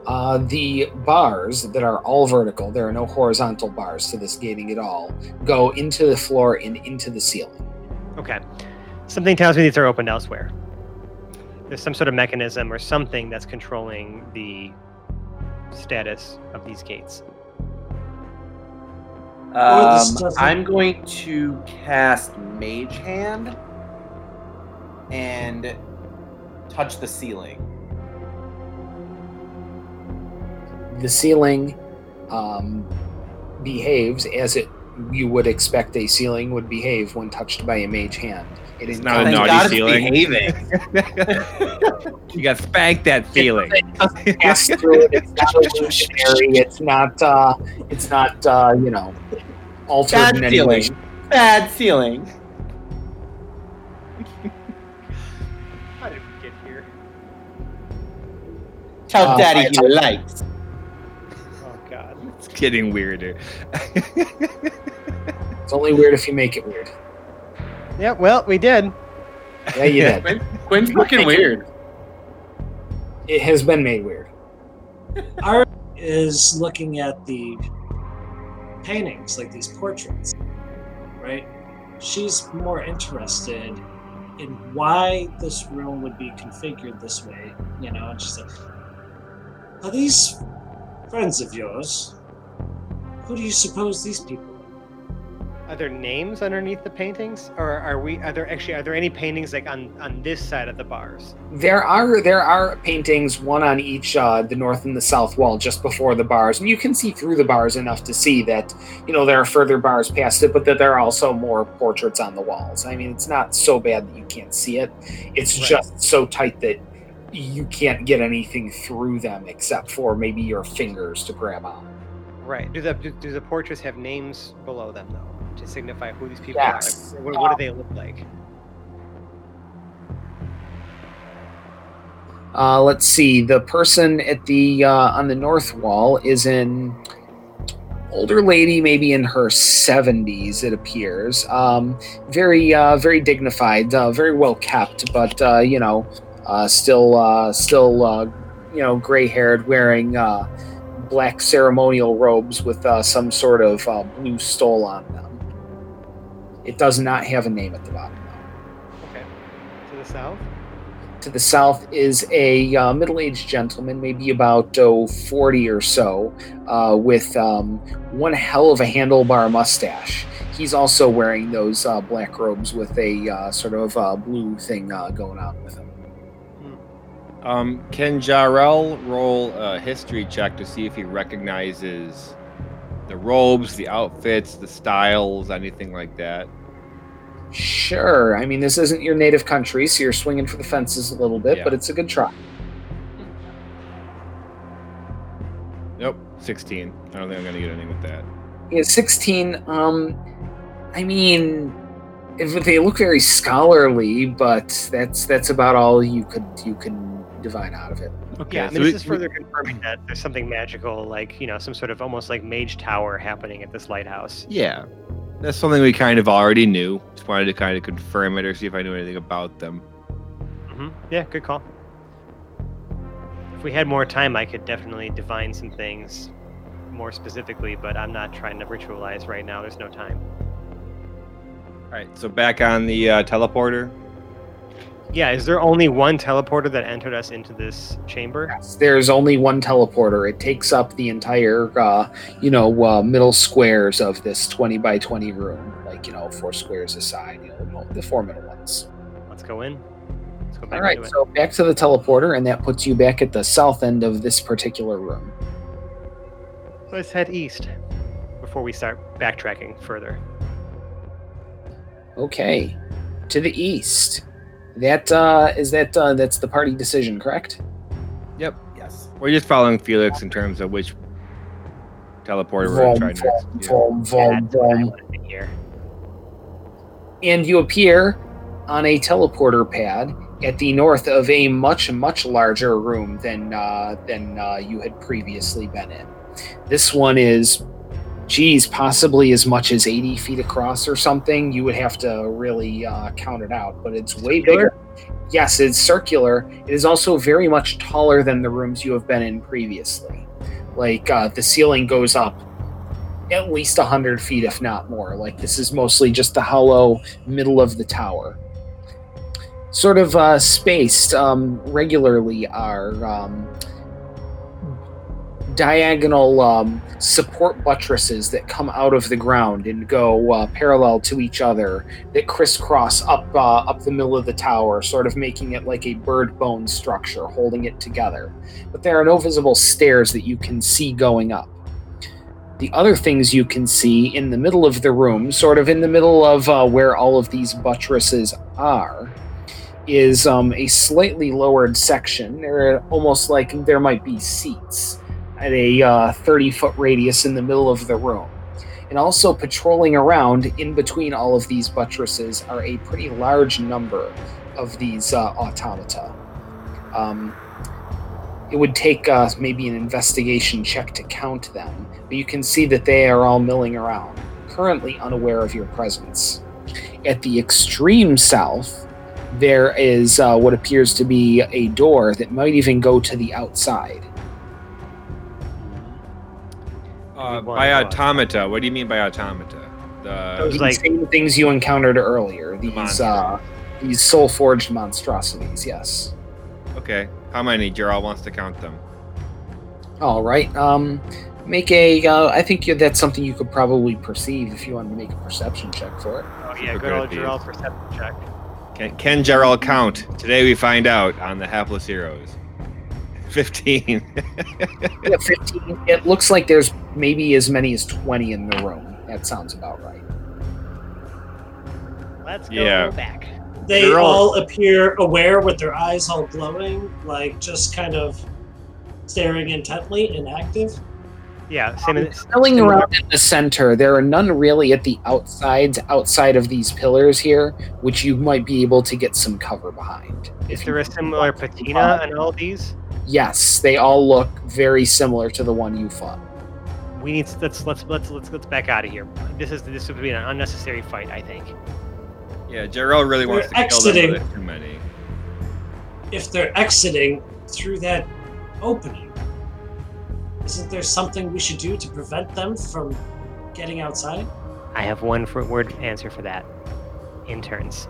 Uh, the bars that are all vertical, there are no horizontal bars to this gating at all, go into the floor and into the ceiling. Okay. Something tells me these are opened elsewhere. There's some sort of mechanism or something that's controlling the status of these gates. Um, I'm going to cast Mage Hand and touch the ceiling. The ceiling um, behaves as it you would expect a ceiling would behave when touched by a mage hand. It It's not a naughty God it's ceiling. behaving. you got spanked that feeling. pass through it. It's not illusionary. It's not. Uh, it's not. Uh, you know, altered Bad in any way. Bad ceiling. How did we get here? Tell Uh, daddy I- he likes. Oh god. It's getting weirder. It's only weird if you make it weird. Yeah, well, we did. Yeah, you did. Quinn, Quinn's looking weird. It has been made weird. Art is looking at the paintings, like these portraits, right? She's more interested in why this room would be configured this way, you know, and she's like, Are these friends of yours? Who do you suppose these people are? There names underneath the paintings, or are we? Are there actually? Are there any paintings like on on this side of the bars? There are there are paintings, one on each uh, the north and the south wall, just before the bars, and you can see through the bars enough to see that you know there are further bars past it, but that there are also more portraits on the walls. I mean, it's not so bad that you can't see it. It's Right. just so tight that you can't get anything through them except for maybe your fingers to grab on. Right. Do the do the portraits have names below them though, to signify who these people Yes. are? Like, what, what do they look like? Uh, let's see. The person at the uh, on the north wall is an older lady, maybe in her seventies. It appears. Um, very, uh, very dignified, uh, very well kept, but uh, you know, uh, still, uh, still, uh, you know, gray haired, wearing uh, black ceremonial robes with uh, some sort of uh, blue stole on them. It does not have a name at the bottom. though. Okay. To the south. To the south is a uh, middle-aged gentleman, maybe about oh, 40 or so, uh, with um, one hell of a handlebar mustache. He's also wearing those uh, black robes with a uh, sort of uh, blue thing uh, going on with him. Um, can Jarrell roll a history check to see if he recognizes the robes, the outfits, the styles, anything like that? Sure. I mean, this isn't your native country, so you're swinging for the fences a little bit, Yeah. but it's a good try. Nope, 16. I don't think I'm gonna get anything with that. Yeah, 16. Um, I mean, if they look very scholarly, but that's that's about all you could you can divine out of it. Okay, Yeah, I so mean, we- this is further confirming that there's something magical, like you know, some sort of almost like mage tower happening at this lighthouse. Yeah, that's something we kind of already knew. Just wanted to kind of confirm it or see if I knew anything about them. hmm Yeah, good call. If we had more time, I could definitely divine some things more specifically, but I'm not trying to ritualize right now. There's no time. All right, so back on the uh, teleporter. Yeah, is there only one teleporter that entered us into this chamber? There's only one teleporter. It takes up the entire, uh, you know, uh, middle squares of this 20 by 20 room, like you know, four squares aside, you know, the four middle ones. Let's go in. Let's go back All right, so back to the teleporter, and that puts you back at the south end of this particular room. Let's head east before we start backtracking further. Okay, to the east. That uh, is that uh, that's the party decision, correct? Yep, Yes. we're just following Felix in terms of which teleporter we're Vom, gonna try next. vom, Yeah. vom, vom, That's what I vom. wanted to and you appear on a teleporter pad at the north of a much much larger room than uh, than uh, you had previously been in. This one is, geez, possibly as much as eighty feet across or something. You would have to really uh, count it out, but it's way bigger. Yes, it's circular. It is also very much taller than the rooms you have been in previously. Like uh, the ceiling goes up at least 100 feet, if not more. Like this is mostly just the hollow middle of the tower. Sort of uh, spaced um, regularly are um, diagonal um, support buttresses that come out of the ground and go uh, parallel to each other that crisscross up uh, up the middle of the tower, sort of making it like a bird bone structure, holding it together. But there are no visible stairs that you can see going up the other things you can see in the middle of the room, sort of in the middle of uh, where all of these buttresses are, is um, a slightly lowered section. They're almost like there might be seats at a 30 foot radius in the middle of the room. And also patrolling around in between all of these buttresses are a pretty large number of these uh, automata. Um, it would take uh, maybe an investigation check to count them, but you can see that they are all milling around, currently unaware of your presence. At the extreme south, there is uh, what appears to be a door that might even go to the outside. Uh, by automata, what do you mean by automata? The Those like- same things you encountered earlier. These monster. uh, these soul forged monstrosities. Yes. okay, how many? Jarrell wants to count them. All right. Um, make a. Uh, I think you, that's something you could probably perceive if you wanted to make a perception check for it. Oh Super yeah, good good old at. Jarrell perception check. Can, can Jarrell count? Today we find out on the Hapless Heroes. 15. Yeah, fifteen. It looks like there's maybe as many as twenty in the room. That sounds about right. Let's go Yeah. back. They all- all appear aware with their eyes all glowing, like just kind of staring intently and active. Yeah, same as Milling around in the center, there are none really at the outsides, outside of these pillars here, which you might be able to get some cover behind. Is there a similar patina on all these? Yes, they all look very similar to the one you fought. We need to, let's let's let's let's let's back out of here. This is this would be an unnecessary fight, I think. yeah, Jarrell really wants to We're kill them, exiting. but there's too many. If they're exiting through that opening, isn't there something we should do to prevent them from getting outside? I have one for word answer for that. Interns.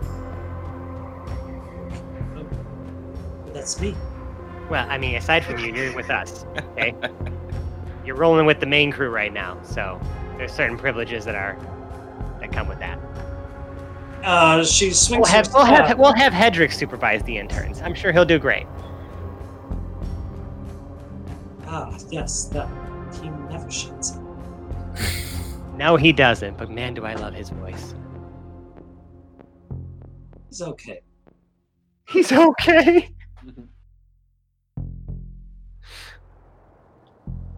That's me. Well, I mean, aside from you, you're with us. Okay. you're rolling with the main crew right now, so there's certain privileges that are that come with that. Uh, she swings. We'll have her we'll have we'll have Hedrick supervise the interns. I'm sure he'll do great. Ah, yes, that he never shines. No, he doesn't, but man, do I love his voice. He's okay. He's okay.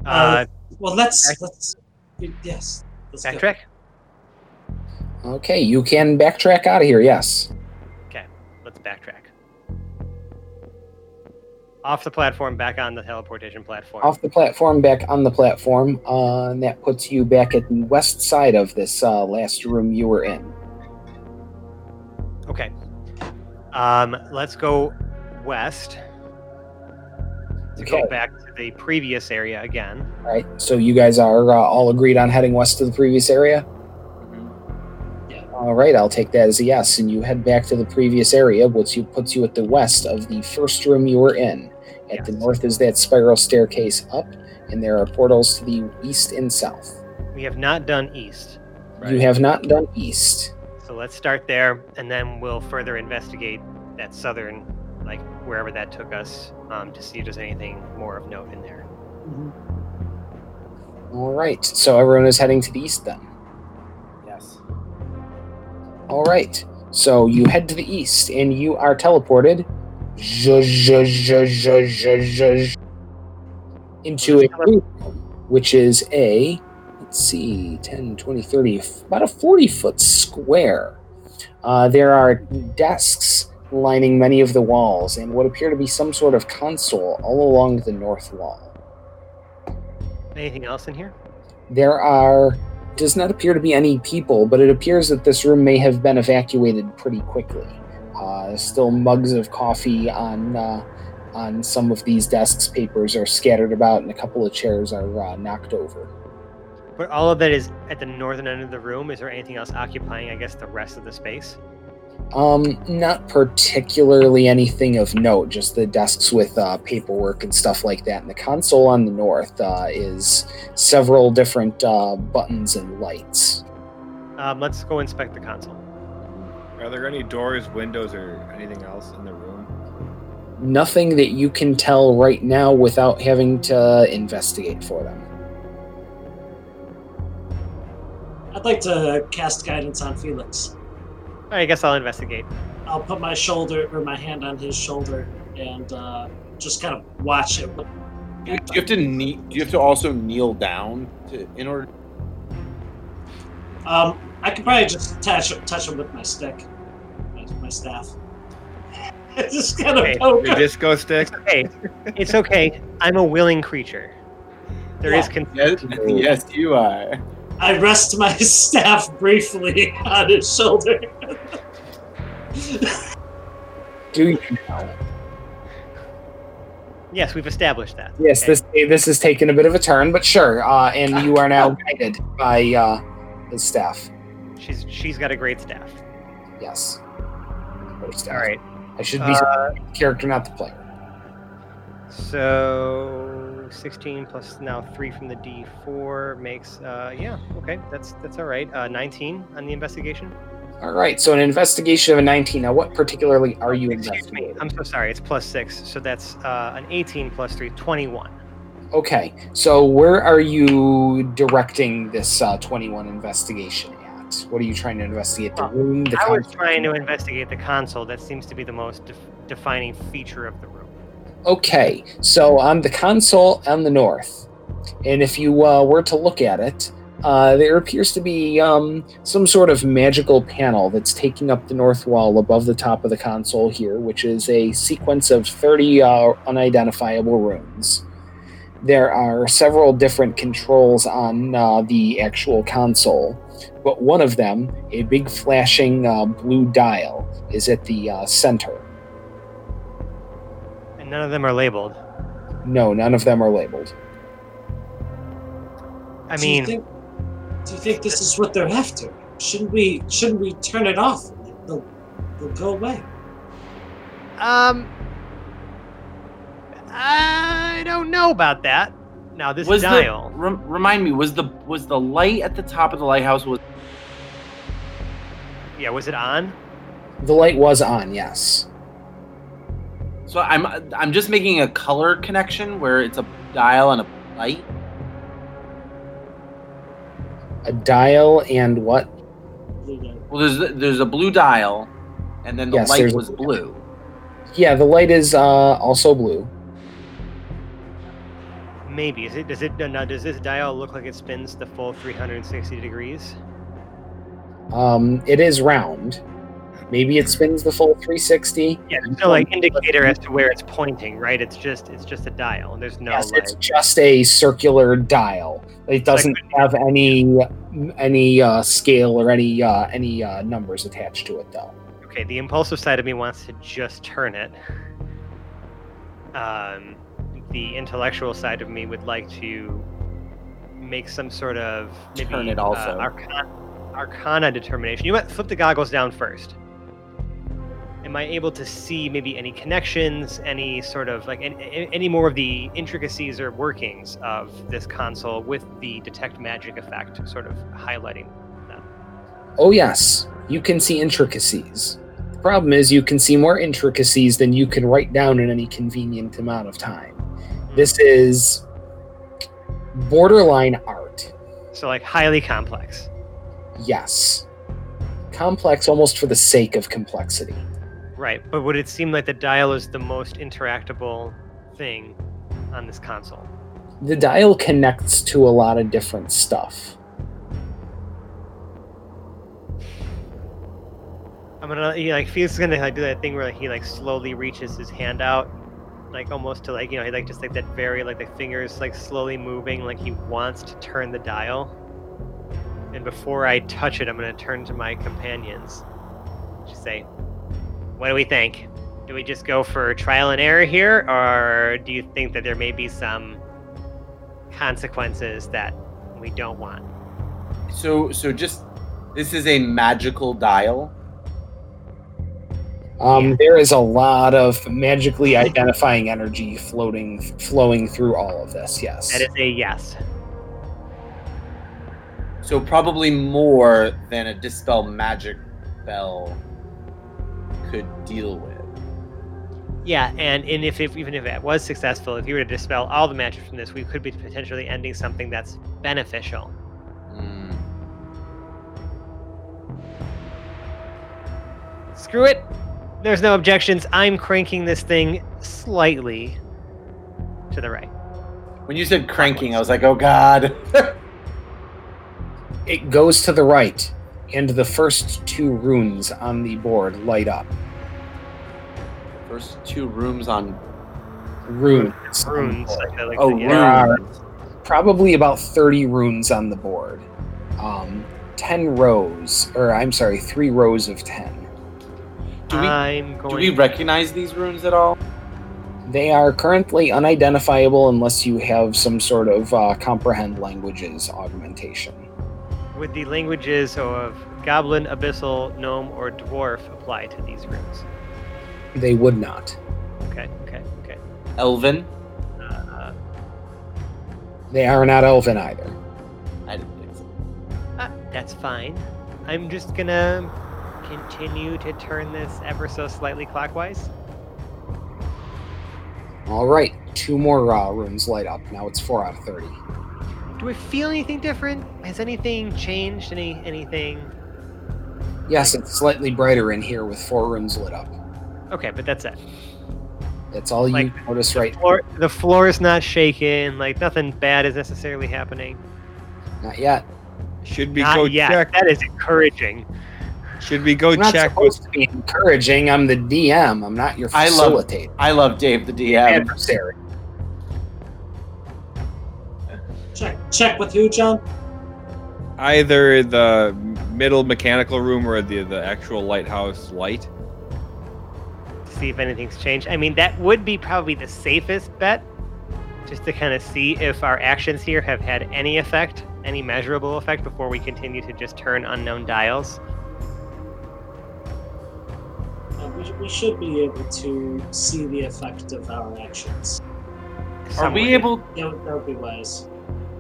Uh, Well, let's Back- let's yes. Let's go. backtrack. Okay, you can backtrack out of here. Yes. Okay, let's backtrack. Off the platform, back on the teleportation platform. Off the platform, back on the platform, uh, and that puts you back at the west side of this uh, last room you were in. Okay. Um, let's go west to Okay. go back to the previous area again. All right. So you guys are uh, all agreed on heading west to the previous area. All right, I'll take that as a yes, and you head back to the previous area, which you puts you at the west of the first room you were in. At the north is that spiral staircase up, and there are portals to the east and south. We have not done east, You have not done east. so let's start there, and then we'll further investigate that southern, like wherever that took us, um, to see if there's anything more of note in there. All right, so everyone is heading to the east then. Yes. All right, so you head to the east, and you are teleported into a room, which is a let's see 10 20 30 about a 40 foot square uh, there are desks lining many of the walls and what appear to be some sort of console all along the north wall Anything else in here? there are does not appear to be any people but it appears that this room may have been evacuated pretty quickly uh, still mugs of coffee on uh, on some of these desks papers are scattered about and a couple of chairs are uh, knocked over But all of that is at the northern end of the room. Is there anything else occupying, I guess, the rest of the space? Um, not particularly anything of note, just the desks with uh, paperwork and stuff like that. And the console on the north uh, is several different uh, buttons and lights. Um, let's go inspect the console. Are there any doors, windows, or anything else in the room? Nothing that you can tell right now without having to investigate for them. I'd like to cast guidance on Felix. All right, I guess I'll investigate. I'll put my shoulder or my hand on his shoulder and uh, just kind of watch it. Do you have to knee, Do you have to also kneel down to in order? Um, I could probably just touch touch him with my stick, my, my staff. just kind of Okay. poke Your disco stick. Okay, it's okay. I'm a willing creature. There is Yeah. Yes, yes, you are. I rest my staff briefly on his shoulder. Do you know? Yes, we've established that. Yes, Okay. this this has taken a bit of a turn, but sure. Uh, and you are now guided by uh, his staff. She's she's got a great staff. Yes. Her staff. All right. I should be Uh, the character, not the player. so 16 plus now three from the D4 makes uh yeah okay that's that's all right. Uh, 19 on the investigation. All right. So an investigation of a 19. Now, what particularly are you Excuse me. investigating? I'm so sorry. It's plus six, so that's uh, an 18 plus three, 21. Okay. So where are you directing this uh, 21 investigation at? What are you trying to investigate? The Well, room. The I was console? trying to investigate the console. That seems to be the most def- defining feature of the room. Okay, so on the console on the north, and if you uh, were to look at it, uh, there appears to be um, some sort of magical panel that's taking up the north wall above the top of the console here, which is a sequence of 30 uh, unidentifiable runes. There are several different controls on uh, the actual console, but one of them, a big flashing uh, blue dial, is at the uh, center. And none of them are labeled. No, none of them are labeled. I do you mean, think, do you think this is what they're after? Shouldn't we? Shouldn't we turn it off? They'll, they'll go away. um, I don't know about that. Now this was dial. the rem, remind me was the was the light at the top of the lighthouse was Yeah, was it on? The light was on, yes. So I'm I'm just making a color connection where it's a dial and a light. A dial and what? Well, there's there's a blue dial, and then the Yes, light was blue blue. Yeah, the light is uh, also blue. Maybe. Is it? Does it? Now, does this dial look like it spins the full 360 degrees? Um, it is round. Maybe it spins the full 360. Yeah, there's no like indicator as to where it's pointing, right? It's just it's just a dial. and There's no yes, like. it's just a circular dial. It doesn't have any any uh, scale or any uh, any uh, numbers attached to it, though. Okay, the impulsive side of me wants to just turn it. Um, the intellectual side of me would like to make some sort of maybe Turn it uh, also. arcana, arcana determination. You might flip the goggles down first. Am I able to see maybe any connections, any sort of like any, any more of the intricacies or workings of this console with the detect magic effect, sort of highlighting them? Oh yes, you can see intricacies. The problem is you can see more intricacies than you can write down in any convenient amount of time. Hmm. This is borderline art. So like highly complex. Yes. Complex almost for the sake of complexity. Right, but would it seem like the dial is the most interactable thing on this console? The dial connects to a lot of different stuff. I'm gonna he like Felix is gonna like do that thing where like, he like slowly reaches his hand out, like almost to like you know he like just like that very like the fingers like slowly moving like he wants to turn the dial. And before I touch it, I'm gonna turn to my companions. Just say, "What do we think? Do we just go for trial and error here, or do you think that there may be some consequences that we don't want?" So so just this is a magical dial. Um, Yeah. There is a lot of magically identifying energy floating, flowing through all of this. Yes. That is a yes. So probably more than a dispel magic spell could deal with. Yeah, and, and if, if even if it was successful, if you were to dispel all the magic from this, we could be potentially ending something that's beneficial. Mm. Screw it. There's no objections. I'm cranking this thing slightly to the right. When you said cranking, I was like, oh god. it goes to the right and the first two runes on the board light up. First two rooms on. Runes. the Runes. board. Like, like Oh, the- yeah. There are runes. probably about 30 runes on the board. Um, 10 rows, or I'm sorry, three rows of 10. Do we- I'm going. Do we recognize these runes at all? They are currently unidentifiable unless you have some sort of uh, comprehend languages augmentation. Would the languages of Goblin, Abyssal, Gnome, or Dwarf apply to these runes? They would not. Okay, okay, okay. Elven? Uh, They are not elven either. I didn't think so. ah, that's fine. I'm just gonna continue to turn this ever so slightly clockwise. All right, two more uh, runes light up. Now it's four out of 30. Do we feel anything different? Has anything changed? Any anything? Yes, it's slightly brighter in here with four rooms lit up. Okay, but that's it. That's all you notice right Floor, the floor is not shaking. Like nothing bad is necessarily happening. Not yet. Should we not go yet. check? That is encouraging. Should we go I'm not check with supposed to be encouraging. I'm the DM. I'm not your I love- facilitator. I love Dave the DM. Adversary. Check check with who, John? either the middle mechanical room or the the actual lighthouse light? to see if anything's changed. I mean, that would be probably the safest bet, just to kind of see if our actions here have had any effect, any measurable effect, before we continue to just turn unknown dials. Uh, we, we should be able to see the effect of our actions. Are we somewhere. able? That would, that would be wise.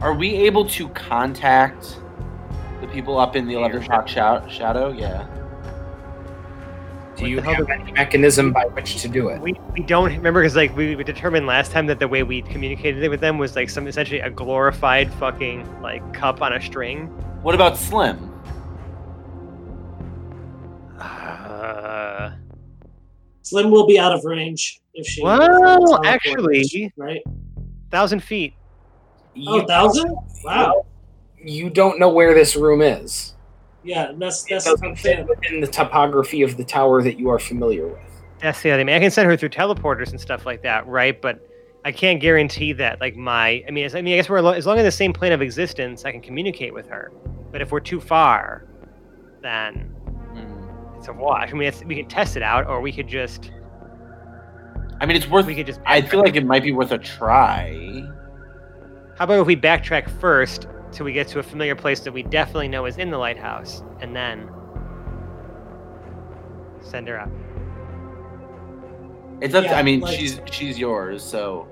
Are we able to contact the people up in the eleven shot shou- shadow? Yeah. Do you have do- any mechanism by which to do it? We, we don't remember because like we, we determined last time that the way we communicated with them was like some essentially a glorified fucking like cup on a string. What about Slim? Uh, Slim will be out of range if she. Well, teleports, actually- right? thousand feet. Oh, You, thousand? Wow. you don't know where this room is. Yeah, that's It that's doesn't fit unfair. within the topography of the tower that you are familiar with. That's the other thing. I can send her through teleporters and stuff like that, right? But I can't guarantee that. Like my, I mean, I mean, I guess we're as long as the same plane of existence, I can communicate with her. But if we're too far, then Hmm. it's a wash. I mean, it's, we could test it out, or we could just, I mean, it's worth. we could just. I feel like it might be worth a try. How about if we backtrack first till we get to a familiar place that we definitely know is in the lighthouse, and then send her out. It's up. to, I mean, like- she's she's yours, so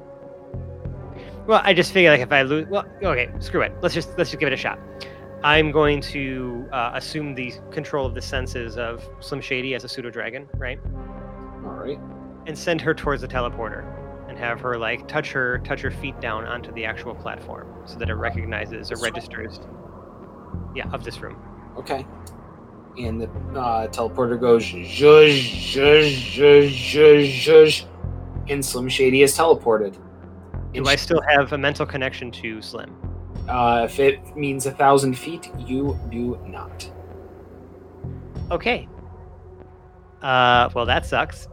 Well, I just figure like if I lose, well, okay, screw it. Let's just let's just give it a shot. I'm going to uh, assume the control of the senses of Slim Shady as a pseudo dragon, right? All right. And send her towards the teleporter, and have her like touch her touch her feet down onto the actual platform so that it recognizes or registers. Yeah, of this room. Okay. And the uh, teleporter goes zhuzh, zhuzh, zhuzh, zhuzh, zhuzh, and Slim Shady is teleported. Do I still have a mental connection to Slim? Uh, if it means a thousand feet, you do not. Okay. Uh, well, that sucks.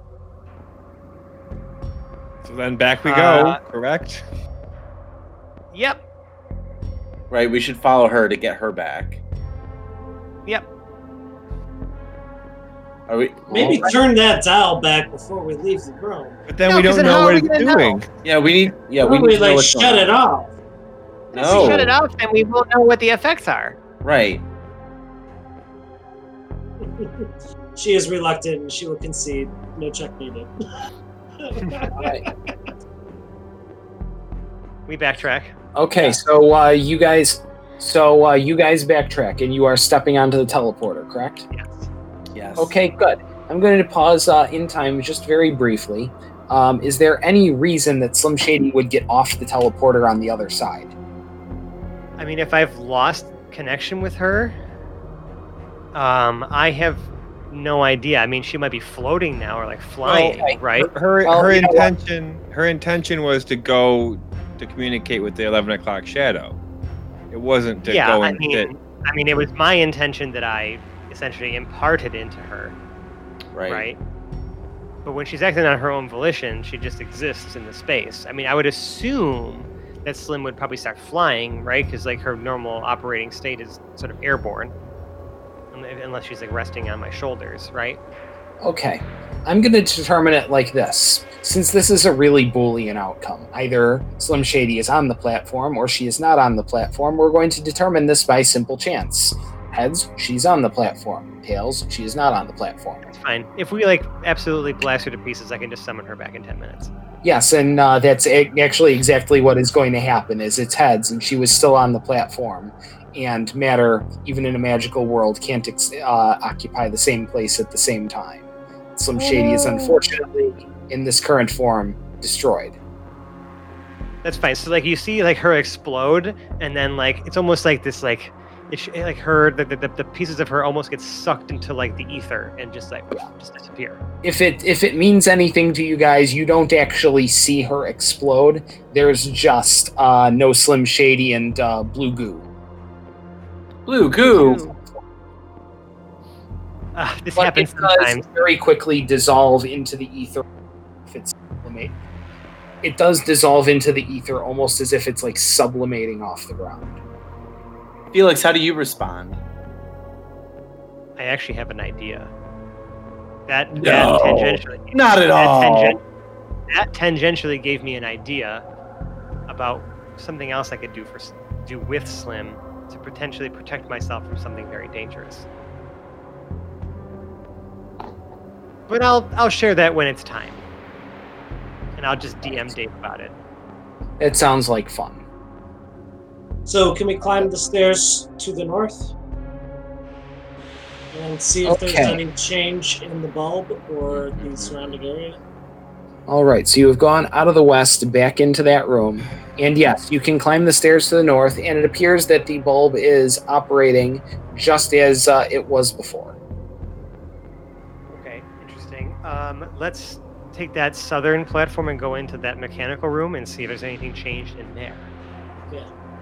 So then back we go. Uh, correct. Yep. right. We should follow her to get her back. Yep. Are we? Maybe turn that dial back before we leave the room. But then No, we 'cause don't then know what we it's gonna know? doing. Yeah, we need. Yeah, we need we to like what's shut going it on. off. If No. we shut it off, then we won't know what the effects are. Right. she is reluctant and she will concede. No check needed. All right. We backtrack. Okay, so uh, you guys, so uh, you guys backtrack, and you are stepping onto the teleporter, correct? Yes. Yes. Okay, good. I'm going to pause uh, in time just very briefly. Um, is there any reason that Slim Shady would get off the teleporter on the other side? I mean, if I've lost connection with her, um, I have no idea. I mean, she might be floating now or like flying, okay. right? Her Well, her you know intention her intention was to go to communicate with the eleven o'clock shadow. It wasn't to yeah, go I and mean, sit. I mean, it was my intention that I essentially imparted into her, Right. right? But when she's acting on her own volition, she just exists in the space. I mean, I would assume that Slim would probably start flying, right? Because like her normal operating state is sort of airborne, un- unless she's like resting on my shoulders, right? Okay. I'm going to determine it like this. Since this is a really Boolean outcome, either Slim Shady is on the platform or she is not on the platform, we're going to determine this by simple chance. Heads, she's on the platform. Tails, she is not on the platform. It's fine. If we like absolutely blast her to pieces, I can just summon her back in ten minutes. Yes, and uh, that's actually exactly what is going to happen. Is it's heads, and she was still on the platform, and matter, even in a magical world, can't ex- uh, occupy the same place at the same time. Slim Shady is unfortunately in this current form destroyed. That's fine. So like you see like her explode, and then like it's almost like this like it's like her the, the, the pieces of her almost get sucked into like the ether and just like just disappear. If it if it means anything to you guys, you don't actually see her explode. There's just uh, no Slim Shady and uh, Blue Goo. Blue goo. Ah, this But happens it does sometimes. very quickly dissolve into the ether. If it's sublimate, it does dissolve into the ether almost as if it's like sublimating off the ground. Felix, how do you respond? I actually have an idea. That, No. that tangentially Not at that, all. tangen- that tangentially gave me an idea about something else I could do for do with Slim to potentially protect myself from something very dangerous. But I'll I'll share that when it's time. And I'll just DM Dave about it. It sounds like fun. So can we climb the stairs to the north? And see if there's any change in the bulb or the mm-hmm. surrounding area? All right, so you have gone out of the west back into that room, and yes, you can climb the stairs to the north, and it appears that the bulb is operating just as uh, it was before. Okay, interesting. Um, let's take that southern platform and go into that mechanical room and see if there's anything changed in there.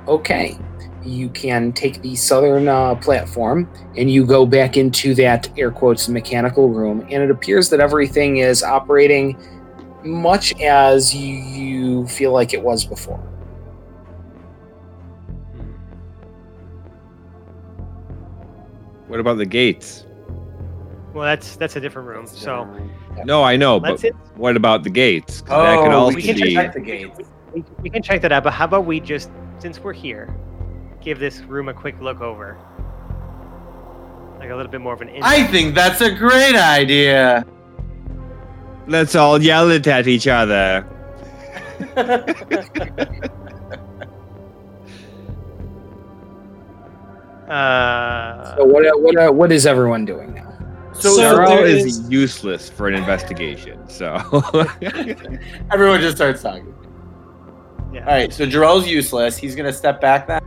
Okay, you can take the southern uh, platform and you go back into that air quotes mechanical room, and it appears that everything is operating much as you, you feel like it was before. What about the gates? Well, that's that's a different room. So No, I know, but let's it. what about the gates? 'Cause that could Oh, also we can be. check the gates. We, we can check that out. But how about we just, since we're here, give this room a quick look over, like a little bit more of an. I in-depth- think that's a great idea. Let's all yell it at each other. Uh, So what what uh, what is everyone doing now? So, So Jarl there is, is- useless for an investigation. So everyone just starts talking. yeah. All right, so Jarrell's useless. He's gonna step back then.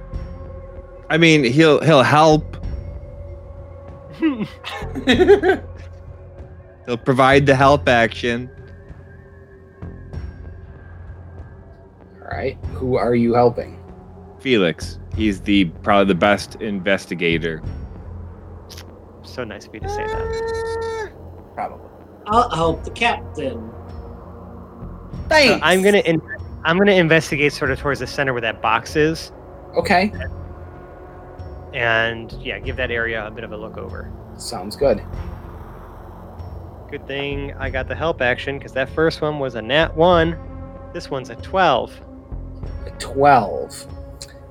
I mean, he'll he'll help. He'll provide the help action. All right, who are you helping? Felix. He's the probably the best investigator. so nice of you to say that. Probably. I'll help the captain. So I'm gonna in, I'm gonna investigate sort of towards the center where that box is, Okay, and yeah, give that area a bit of a look over. sounds good. Good thing I got the help action because that first one was a nat one. This one's a twelve. 12.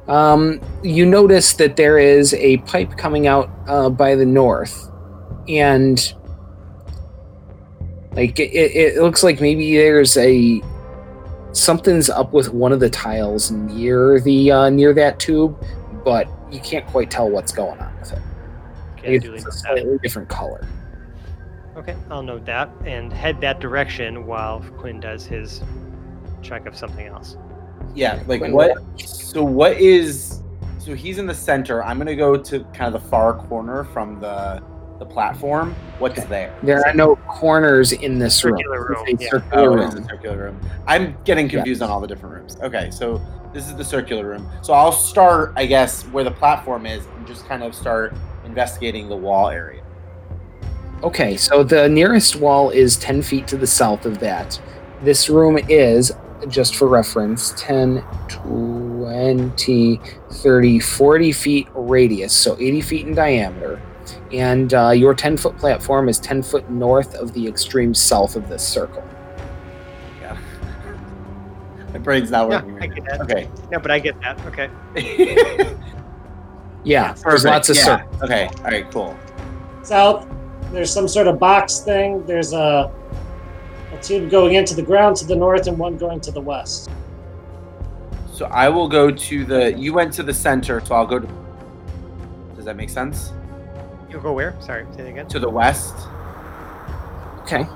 Um, you notice that there is a pipe coming out uh, by the north, and like it, it looks like maybe there's a something's up with one of the tiles near the uh, near that tube, but you can't quite tell what's going on with it. Okay, It's a slightly different color. Okay, I'll note that and head that direction while Quinn does his check of something else. Yeah, like When what? So what is? So he's in the center. I'm gonna go to kind of the far corner from the the platform, what's Okay. there? There are no corners in this room. Circular room, It's a yeah. circular Oh, room. it is a circular room. I'm getting confused on all the different rooms. Okay, so this is the circular room. So I'll start, I guess, where the platform is, and just kind of start investigating the wall area. Okay, so the nearest wall is 10 feet to the south of that. This room is, just for reference, 10, 20, 30, 40 feet radius, so 80 feet in diameter. And uh, your 10 foot platform is 10 foot north of the extreme south of this circle. Yeah. My brain's not Yeah, working I right get now. that. Okay. Yeah, but I get that. Okay. Yeah, there's Perfect, lots of yeah. circles. Okay, all right, cool. South, there's some sort of box thing. There's a, a tube going into the ground to the north and one going to the west. So I will go to the. You went to the center, so I'll go to. Does that make sense? You'll go where? Sorry, say that again. To the west. Okay.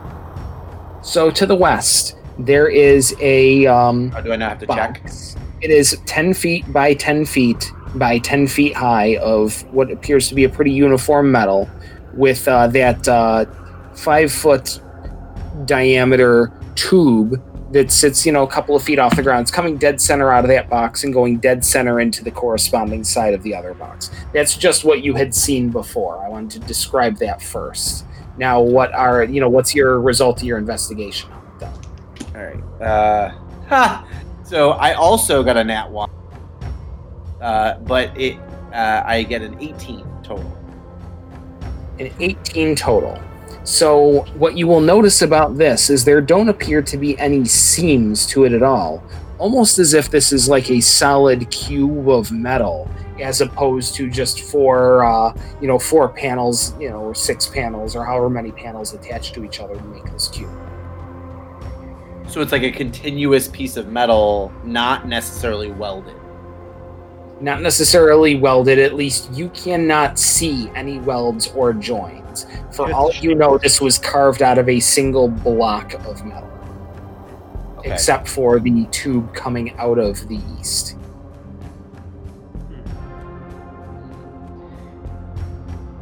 So to the west, there is a um, Or do I not have to check? It is 10 feet by 10 feet by 10 feet high of what appears to be a pretty uniform metal with uh, that uh, five foot diameter tube that sits, you know, a couple of feet off the ground. It's coming dead center out of that box and going dead center into the corresponding side of the other box. That's just what you had seen before. I wanted to describe that first. Now, what are, you know, what's your result of your investigation. All right. Uh, ha! So I also got a nat one, uh, but it uh, I get an 18 total. An 18 total. So, what you will notice about this is there don't appear to be any seams to it at all. Almost as if this is like a solid cube of metal, as opposed to just four, uh, you know, four panels, you know, or six panels, or however many panels attached to each other to make this cube. So it's like a continuous piece of metal, not necessarily welded. Not necessarily welded, at least you cannot see any welds or joins. For Good all you know, this was carved out of a single block of metal. Okay. except for the tube coming out of the east.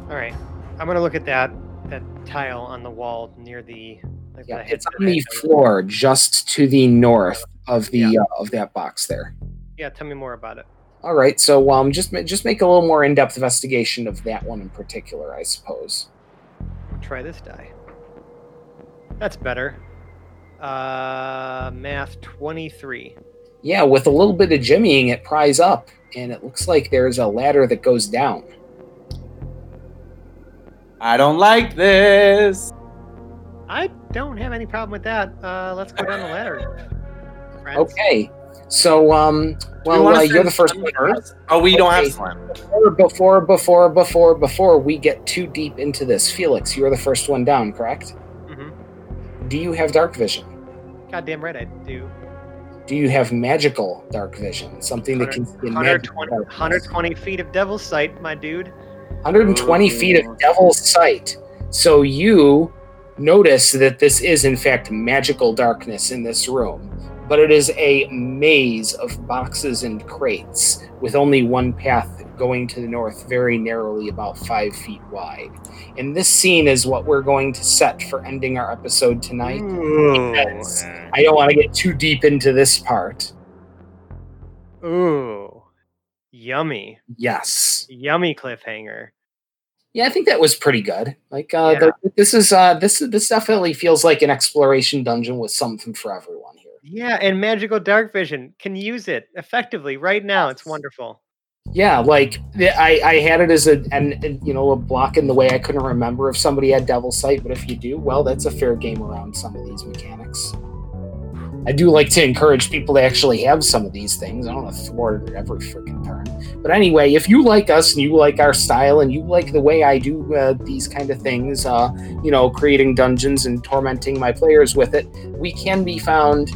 All right. I'm gonna look at that that tile on the wall near the. Like Yeah, it's on the floor just to the north of the Yeah. uh, of that box there. Yeah, tell me more about it. All right, so um, just just make a little more in-depth investigation of that one in particular, I suppose. Try this die. That's better. Uh, math 23. Yeah, with a little bit of jimmying, it pries up, and it looks like there's a ladder that goes down. I don't like this. I don't have any problem with that. Uh, let's go down the ladder. Friends. Okay, so um, Do we well, uh, you're the first Slim one. Oh, we don't have Slim. Before, before, before, before, before we get too deep into this, Felix, you're the first one down, correct? hmm Do you have dark vision? Goddamn right I do. Do you have magical dark vision? Something that can see 120, 120 feet of devil's sight, my dude. 120 feet of devil's sight. So you notice that this is in fact magical darkness in this room, but it is a maze of boxes and crates with only one path going to the north, very narrowly, about five feet wide. And this scene is what we're going to set for ending our episode tonight. Because I don't want to get too deep into this part. Ooh. Yummy. Yes. Yummy cliffhanger. Yeah, I think that was pretty good. Like uh Yeah. the, this is uh this this definitely feels like an exploration dungeon with something for everyone. Yeah, and magical dark vision can use it effectively right now. It's wonderful. Yeah, like I I had it as a and and, you know a block in the way I couldn't remember if somebody had devil sight, but if you do, well, that's a fair game around some of these mechanics. I do like to encourage people to actually have some of these things. I don't want to thwart it every freaking turn. But anyway, if you like us and you like our style and you like the way I do uh, these kind of things, uh, you know, creating dungeons and tormenting my players with it, we can be found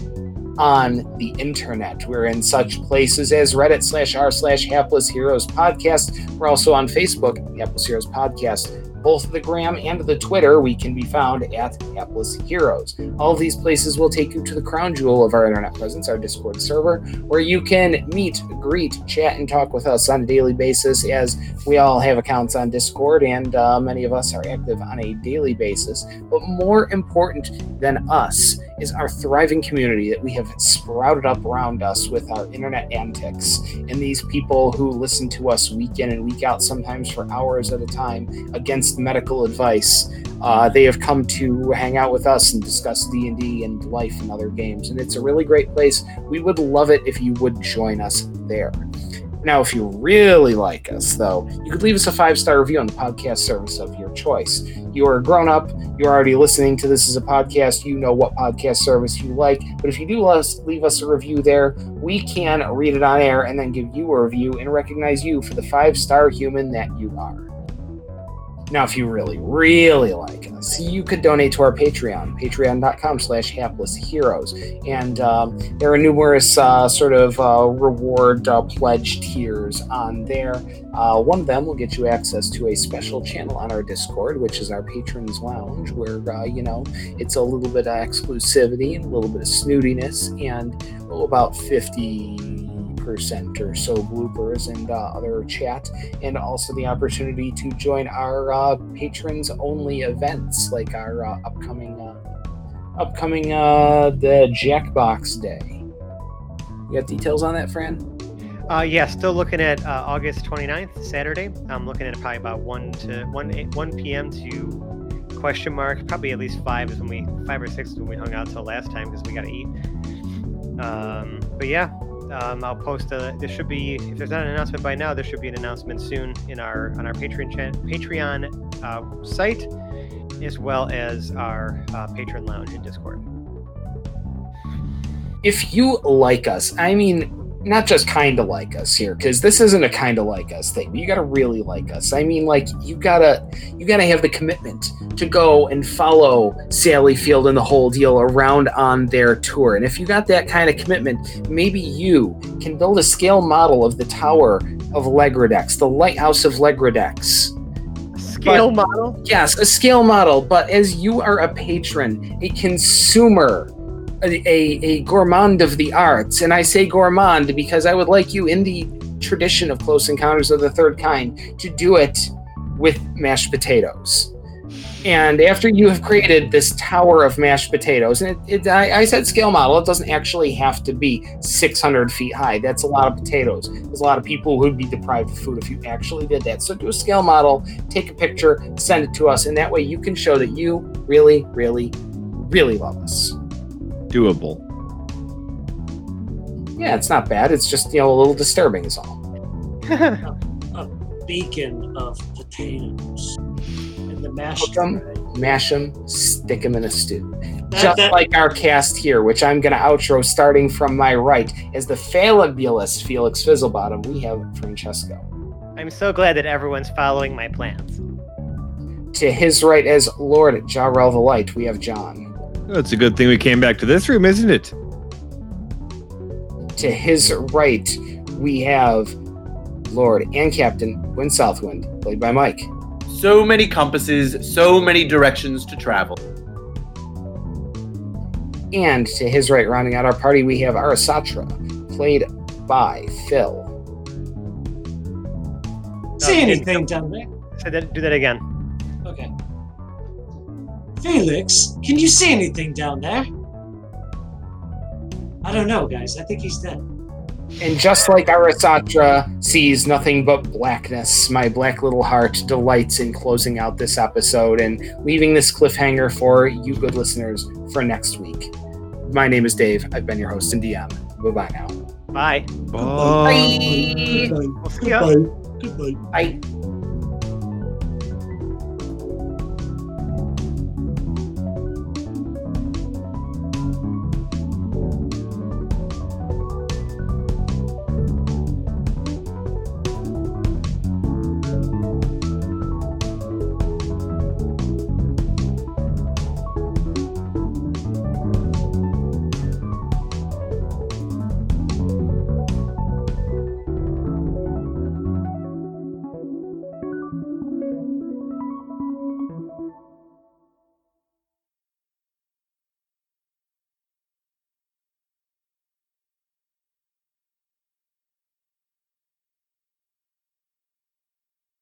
on the internet. We're in such places as Reddit slash r slash Hapless Heroes Podcast. We're also on Facebook, Hapless Heroes Podcast. both the gram and the Twitter, we can be found at Hapless Heroes. All these places will take you to the crown jewel of our internet presence, our Discord server, where you can meet, greet, chat, and talk with us on a daily basis as we all have accounts on Discord and uh, many of us are active on a daily basis. But more important than us is our thriving community that we have sprouted up around us with our internet antics and these people who listen to us week in and week out, sometimes for hours at a time, against medical advice. Uh, they have come to hang out with us and discuss D&D and life and other games, and it's a really great place. We would love it if you would join us there. Now, if you really like us, though, you could leave us a five star review on the podcast service of your choice. You are a grown up, you're already listening to this as a podcast, you know what podcast service you like. But if you do let us leave us a review there, we can read it on air and then give you a review and recognize you for the five star human that you are. Now, if you really, really like us, you could donate to our Patreon, patreon.com slash hapless heroes. And um, there are numerous uh, sort of uh, reward uh, pledge tiers on there. Uh, one of them will get you access to a special channel on our Discord, which is our Patrons Lounge, where, uh, you know, it's a little bit of exclusivity and a little bit of snootiness and oh, about 50 percent or so bloopers and uh, other chat, and also the opportunity to join our uh, patrons only events like our uh, upcoming uh, upcoming uh, the Jackbox Day. You got details on that, Fran? Uh, yeah, still looking at uh, August 29th, Saturday. I'm looking at probably about 1 to 1, 1 p.m. to question mark. Probably at least 5 is when we, 5 or 6 is when we hung out till last time because we got to eat. Um, but yeah, um, I'll post a. There should be, if there's not an announcement by now, there should be an announcement soon in our on our Patreon Patreon uh, site, as well as our uh, patron lounge in Discord. If you like us, I mean, not just kind of like us here because this isn't a kind of like us thing you gotta really like us. I mean like you gotta you gotta have the commitment to go and follow sally field and the whole deal around on their tour. And if you got that kind of commitment maybe you can build a scale model of the tower of legradex the lighthouse of legrodex. Scale but, model? yes a scale model but as you are a patron a consumer a, a, gourmand of the arts. And I say gourmand because I would like you, in the tradition of Close Encounters of the Third Kind, to do it with mashed potatoes. And after you have created this tower of mashed potatoes, and it, it, I, I, said scale model, it doesn't actually have to be 600 feet high. That's a lot of potatoes. There's a lot of people who'd be deprived of food if you actually did that. So do a scale model, take a picture, send it to us, and that way you can show that you really, really, really love us doable. Yeah, it's not bad. It's just you know a little disturbing, is all. a, a beacon of potatoes and the mash them, mash them, stick them in a stew. That, just that, like our cast here, which I'm going to outro starting from my right, as the fabulous Felix Fizzlebottom. We have Francesco. I'm so glad that everyone's following my plans. To his right, as Lord Jarrell the Light, we have John. Well, it's a good thing we came back to this room, isn't it? To his right, we have Lord and Captain Wind Southwind, played by Mike. So many compasses, so many directions to travel. And to his right, rounding out our party, we have Arasatra, played by Phil. See anything down there? Say that, do that again. Okay. Felix, can you see anything down there? I don't know, guys. I think he's dead. And just like Arasatra sees nothing but blackness, my black little heart delights in closing out this episode and leaving this cliffhanger for you good listeners for next week. My name is Dave. I've been your host and DM. Bye bye now. Bye. Bye. Bye. Goodbye. Goodbye. Bye.